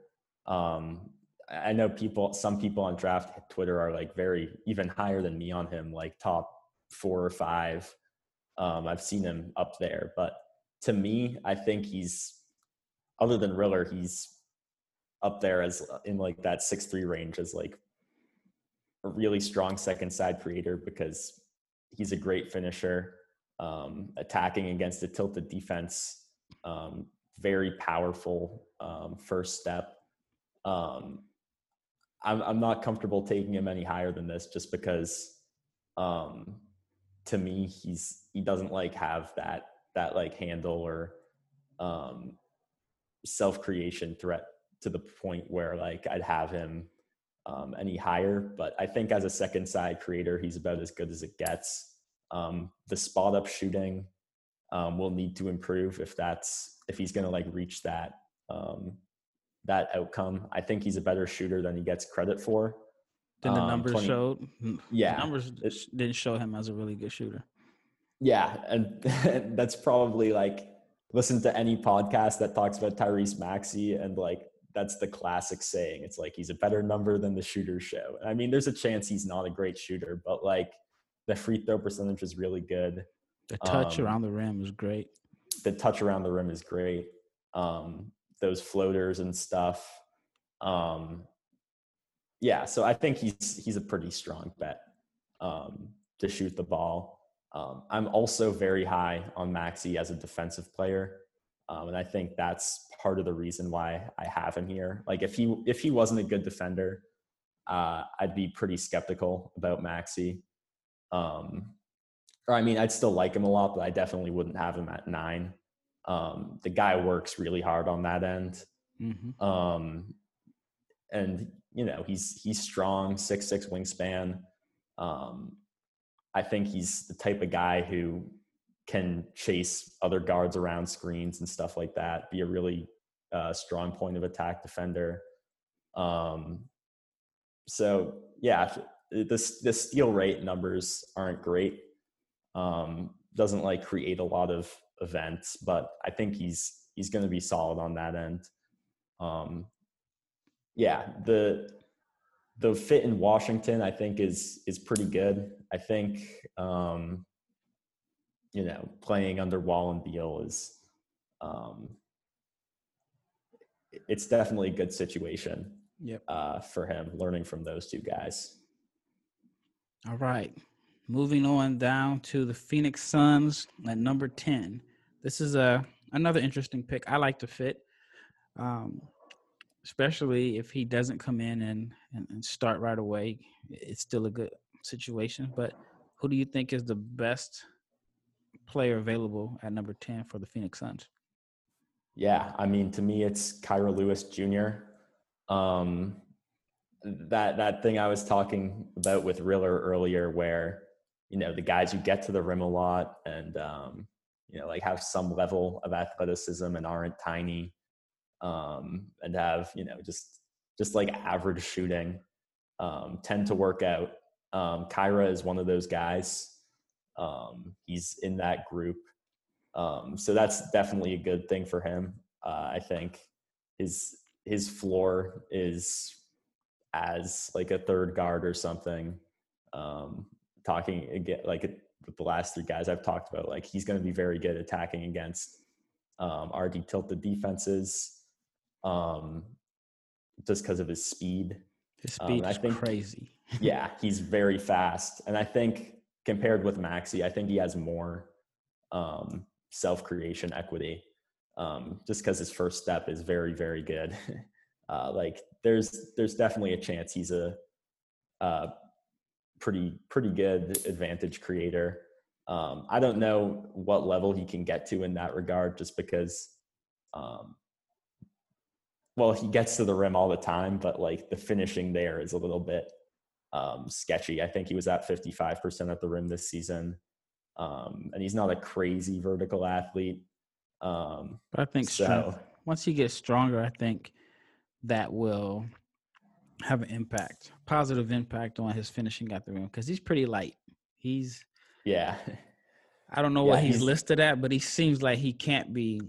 Um, I know people, some people on draft Twitter are like very even higher than me on him, like top four or five. Um, I've seen him up there, but to me, I think he's other than Riller, he's up there as in like that six three range as like a really strong second side creator because he's a great finisher, um, attacking against a tilted defense, um, very powerful um, first step. Um, I'm, I'm not comfortable taking him any higher than this just because um, to me he's he doesn't like have that that like handle or um, self creation threat to the point where like I'd have him um, any higher. But I think as a second side creator, he's about as good as it gets. Um, the spot up shooting um, will need to improve if that's if he's going to like reach that um, that outcome. I think he's a better shooter than he gets credit for. Than the um, numbers 20, showed. Yeah, the numbers it, didn't show him as a really good shooter. Yeah, and that's probably like listen to any podcast that talks about Tyrese Maxey and like that's the classic saying. It's like he's a better number than the shooters show. I mean, there's a chance he's not a great shooter, but like the free throw percentage is really good. The touch um, around the rim is great. The touch around the rim is great. Um, those floaters and stuff. Um, yeah, so I think he's he's a pretty strong bet um, to shoot the ball. Um, I'm also very high on Maxey as a defensive player. Um, and I think that's part of the reason why I have him here. Like if he if he wasn't a good defender, uh, I'd be pretty skeptical about Maxey. Um, or I mean, I'd still like him a lot, but I definitely wouldn't have him at nine. Um, the guy works really hard on that end. Mm-hmm. Um, and you know he's he's strong, six six wingspan. Um, I think he's the type of guy who can chase other guards around screens and stuff like that. Be a really uh, strong point of attack defender. Um, so yeah, the the steal rate numbers aren't great. Um, doesn't like create a lot of events, but I think he's he's going to be solid on that end. Um, yeah, the the fit in Washington I think is is pretty good. I think um, you know playing under Wall and Beal is um, it's definitely a good situation yep. uh, for him learning from those two guys. All right. Moving on down to the Phoenix Suns at number 10. This is a another interesting pick. I like to fit, um, especially if he doesn't come in and, and, and start right away. It's still a good situation. But who do you think is the best player available at number 10 for the Phoenix Suns? Yeah, I mean, to me, it's Kira Lewis Jr. Um, that that thing I was talking about with Riller earlier, where you know the guys who get to the rim a lot and um, you know like have some level of athleticism and aren't tiny, um, and have you know just just like average shooting, um, tend to work out. Um, Kira is one of those guys. Um, he's in that group. Um, so that's definitely a good thing for him. Uh, I think his his floor is as like a third guard or something. Um, talking again, like with the last three guys I've talked about, like he's going to be very good attacking against um, RD tilted defenses, um, just because of his speed. His um, speed um, is think, crazy. yeah, he's very fast, and I think compared with Maxey, I think he has more um, self creation equity. Um, just because his first step is very, very good. uh, like there's there's definitely a chance he's a, a pretty pretty good advantage creator. Um, I don't know what level he can get to in that regard, just because, um, well, he gets to the rim all the time, but like the finishing there is a little bit um, sketchy. I think he was at 55% at the rim this season. Um, and he's not a crazy vertical athlete. Um, but I think so, strength, once he gets stronger, I think that will have an impact, positive impact on his finishing at the rim because he's pretty light. He's yeah. I don't know yeah, what he's, he's, listed at, but he seems like he can't be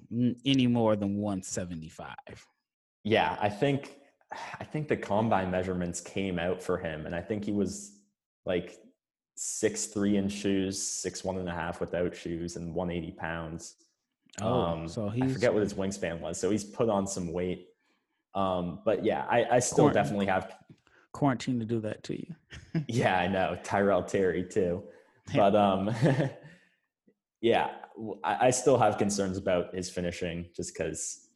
any more than 175. Yeah, I think I think the combine measurements came out for him, and I think he was like six three in shoes, six one and a half without shoes, and 180 pounds. Oh, um, so I forget what his wingspan was. So he's put on some weight. Um, but yeah, I, I still quarantine, definitely have quarantine to do that to you. yeah, I know Tyrell Terry too, but um, yeah, I, I still have concerns about his finishing just because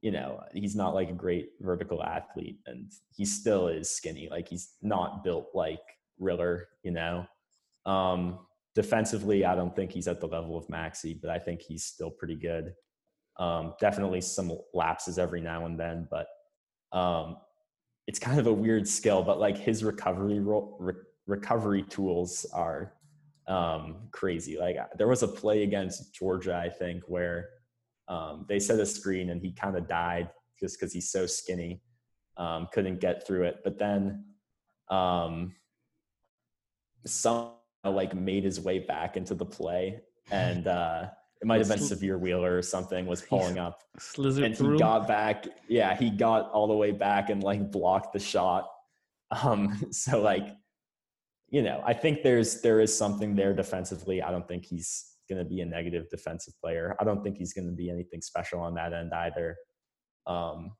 you know he's not like a great vertical athlete and he still is skinny. Like he's not built like Riller, you know. Um, defensively, I don't think he's at the level of Maxey, but I think he's still pretty good. Um, definitely some lapses every now and then, but um, it's kind of a weird skill. But like his recovery ro- re- recovery tools are um, crazy. Like there was a play against Georgia, I think, where um, they set a screen and he kind of died just because he's so skinny, um, couldn't get through it. But then um, some like made his way back into the play and uh it might have been Sahvir Wheeler or something was pulling up. and he got back yeah he got all the way back and like blocked the shot. Um so like you know i think there's there is something there defensively. I don't think he's going to be a negative defensive player. I don't think he's going to be anything special on that end either. Um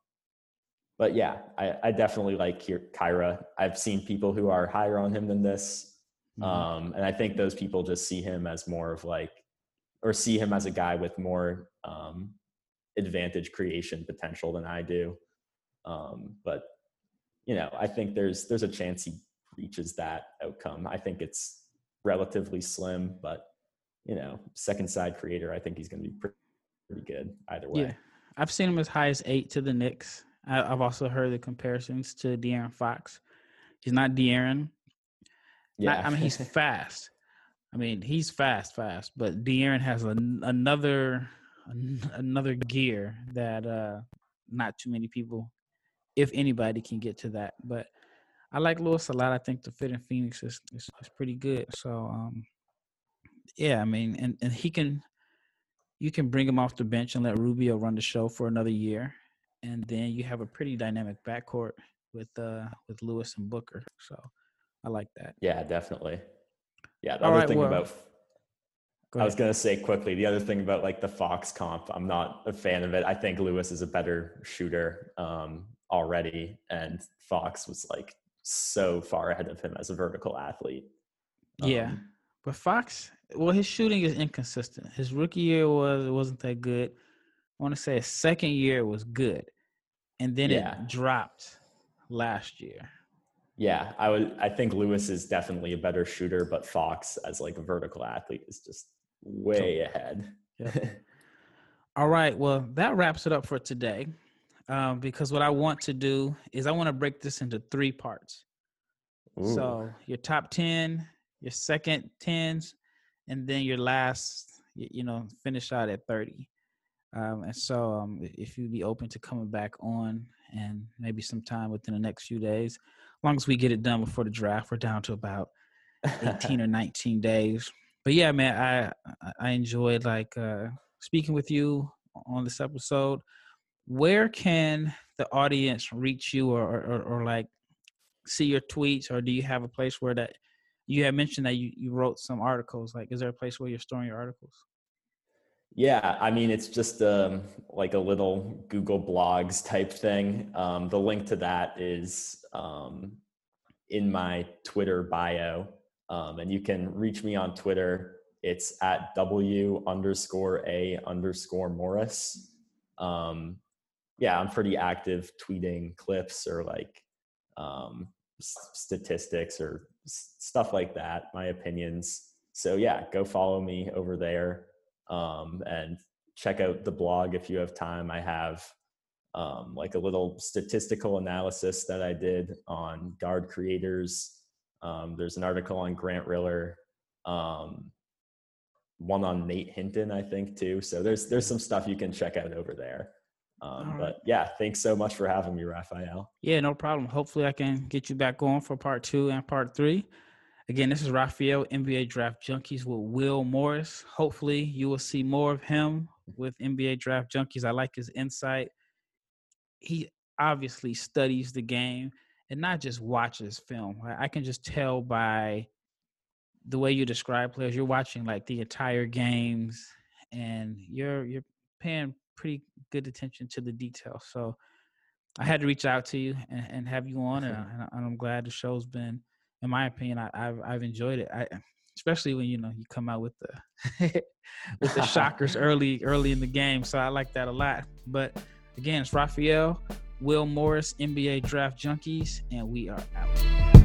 but yeah i, I definitely like Kira. I've seen people who are higher on him than this. Mm-hmm. Um, and I think those people just see him as more of like, or see him as a guy with more um, advantage creation potential than I do. Um, but you know, I think there's there's a chance he reaches that outcome. I think it's relatively slim, but you know, second side creator, I think he's going to be pretty, pretty good either way. Yeah. I've seen him as high as eight to the Knicks. I, have also heard the comparisons to De'Aaron Fox. He's not De'Aaron. Yeah, not, I mean he's fast. I mean he's fast, fast. But De'Aaron has an, another another gear that uh not too many people, if anybody, can get to that. But I like Lewis a lot. I think the fit in Phoenix is, is, is pretty good. So um, yeah, I mean, and, and he can you can bring him off the bench and let Rubio run the show for another year, and then you have a pretty dynamic backcourt with uh with Lewis and Booker. So I like that. Yeah, definitely. Yeah, the All other right, thing well, about I was gonna say quickly the other thing about like the Fox comp, I'm not a fan of it. I think Lewis is a better shooter um, already, and Fox was like so far ahead of him as a vertical athlete. Yeah, um, but Fox, well, his shooting is inconsistent. His rookie year was wasn't that good. I want to say his second year was good, and then yeah. it dropped last year. Yeah, I would. I think Lewis is definitely a better shooter, but Fox as like a vertical athlete is just way ahead. Yeah. All right. Well, that wraps it up for today. Um, because what I want to do is I want to break this into three parts. Ooh. So your top ten, your second tens, and then your last, you know, finish out at thirty. Um, and so, um, if you'd be open to coming back on and maybe sometime within the next few days, long as we get it done before the draft, we're down to about 18 or 19 days. But yeah, man, I I enjoyed like uh, speaking with you on this episode. Where can the audience reach you or, or, or, like see your tweets? Or do you have a place where that you had mentioned that you, you wrote some articles. Like is there a place where you're storing your articles? Yeah i mean it's just um, like a little google blogs type thing. Um, the link to that is um, in my twitter bio um, and you can reach me on twitter it's at w underscore a underscore morris um, yeah, I'm pretty active tweeting clips or like um, statistics or stuff like that, my opinions. So yeah, go follow me over there um, and check out the blog if you have time. I have um, like a little statistical analysis that I did on guard creators. Um, there's an article on Grant Riller, um, one on Nate Hinton, I think too. So there's there's some stuff you can check out over there. Um, but yeah, thanks so much for having me, Raphael. Yeah, no problem. Hopefully, I can get you back on for part two and part three. Again, this is Raphael, NBA Draft Junkies with Will Morris. Hopefully, you will see more of him with NBA Draft Junkies. I like his insight. He obviously studies the game and not just watches film. I can just tell by the way you describe players. You're watching like the entire games, and you're you're paying pretty good attention to the details. So I had to reach out to you and, and have you on, and, and, I'm glad the show's been, in my opinion, I, have I've enjoyed it. I, especially when you know you come out with the with the shockers early early in the game. So I like that a lot. But again, it's Raphael, Will Morris, NBA Draft Junkies, and we are out.